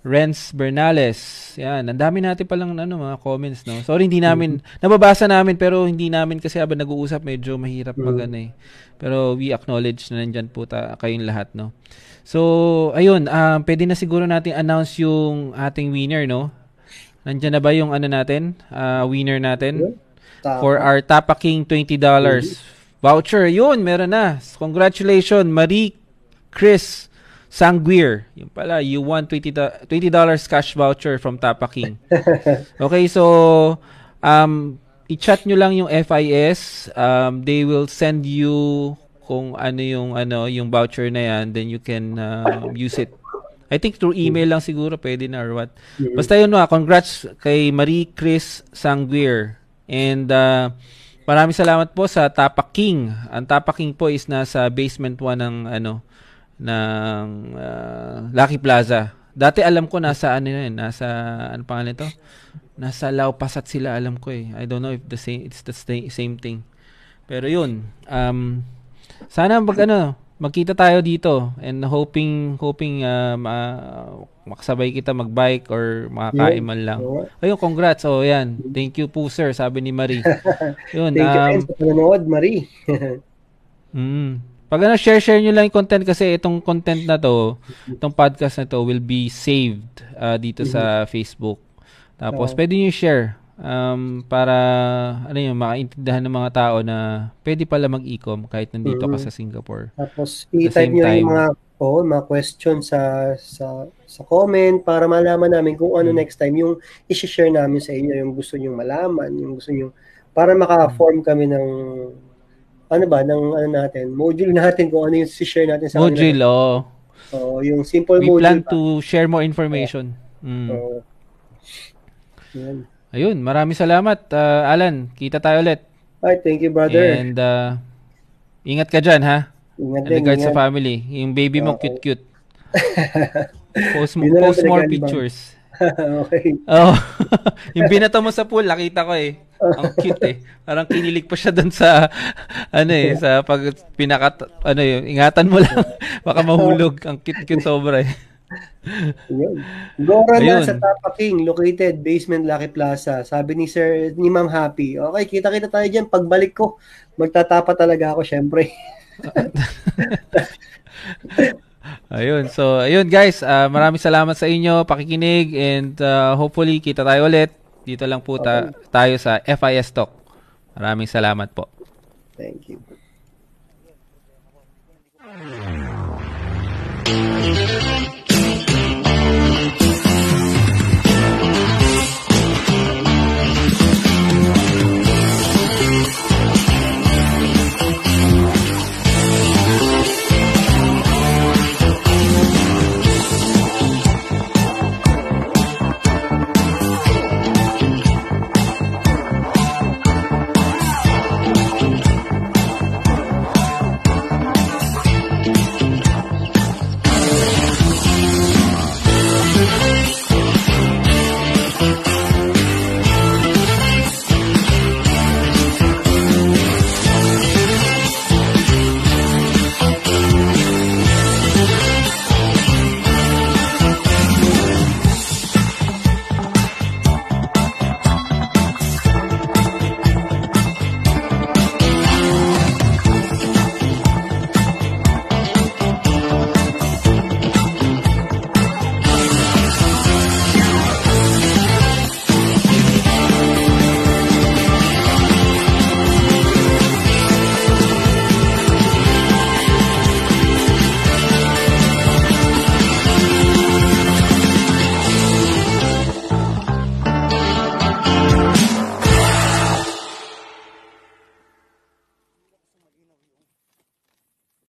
Renz Bernales. Yan, ang dami natin palang ano, mga comments, no? Sorry, hindi namin, mm-hmm. nababasa namin, pero hindi namin kasi habang nag-uusap, medyo mahirap mag ano eh. Pero we acknowledge na nandyan po ta, kayong lahat, no? So, ayun, um, pwede na siguro natin announce yung ating winner, no? Nandyan na ba yung ano natin, uh, winner natin? Yeah for our Tapa King $20 mm-hmm. voucher. Yun, meron na. Congratulations, Marie Chris Sanguir. Yung pala, you won $20, $20 cash voucher from Tapa King. [laughs] okay, so um, i-chat nyo lang yung FIS. Um, they will send you kung ano yung ano yung voucher na yan then you can uh, use it I think through email lang siguro pwede na or what. Mm-hmm. Basta yun na, congrats kay Marie Chris Sanguir. And uh, maraming salamat po sa Tapa King. Ang Tapa King po is nasa basement 1 ng ano ng uh, Lucky Plaza. Dati alam ko nasa ano yun, nasa ano pangalan ito? Nasa Lao Pasat sila alam ko eh. I don't know if the same it's the same thing. Pero yun, um sana mag ano, magkita tayo dito and hoping hoping uh, ma- makasabay kita magbike or makakain man lang. Ayun, congrats. Oh, yan. Thank you po, sir, sabi ni Marie. [laughs] Yun, Thank um, you sa panonood, Marie. [laughs] mm, pag ano, share-share nyo lang yung content kasi itong content na to, itong podcast na to will be saved uh, dito mm-hmm. sa Facebook. Tapos, oh. pwede nyo share um, para ano yun, makaintindihan ng mga tao na pwede pala mag-ecom kahit nandito mm-hmm. ka sa Singapore. Tapos i-type niyo yung mga oh, mga question sa sa sa comment para malaman namin kung ano mm-hmm. next time yung i-share namin sa inyo yung gusto niyo malaman, yung gusto niyo para maka-form kami ng ano ba, ng ano natin, module natin kung ano yung i-share natin sa Module, oh. Oh, yung simple We module. We plan pa. to share more information. Yeah. Mm. So, yan. Ayun, maraming salamat, uh, Alan. Kita tayo ulit. Ay, thank you, brother. And uh, ingat ka dyan, ha? Ingat din, ingat. sa family. Yung baby mo, okay. cute-cute. [laughs] post mo, post more pictures. [laughs] okay. Oh, [laughs] yung binato mo sa pool, nakita ko eh. Ang cute eh. Parang kinilig pa siya doon sa ano eh, sa pag pinakat ano yung ingatan mo lang baka mahulog. Ang cute-cute sobra eh. Gora na sa Tapa King, located basement Lucky Plaza. Sabi ni Sir, ni Ma'am Happy, okay, kita-kita tayo dyan. Pagbalik ko, magtatapa talaga ako, syempre. [laughs] ayun. So, ayun guys, uh, maraming salamat sa inyo, pakikinig, and uh, hopefully kita tayo ulit. Dito lang po ta- tayo sa FIS Talk. Maraming salamat po. Thank you. Thank you.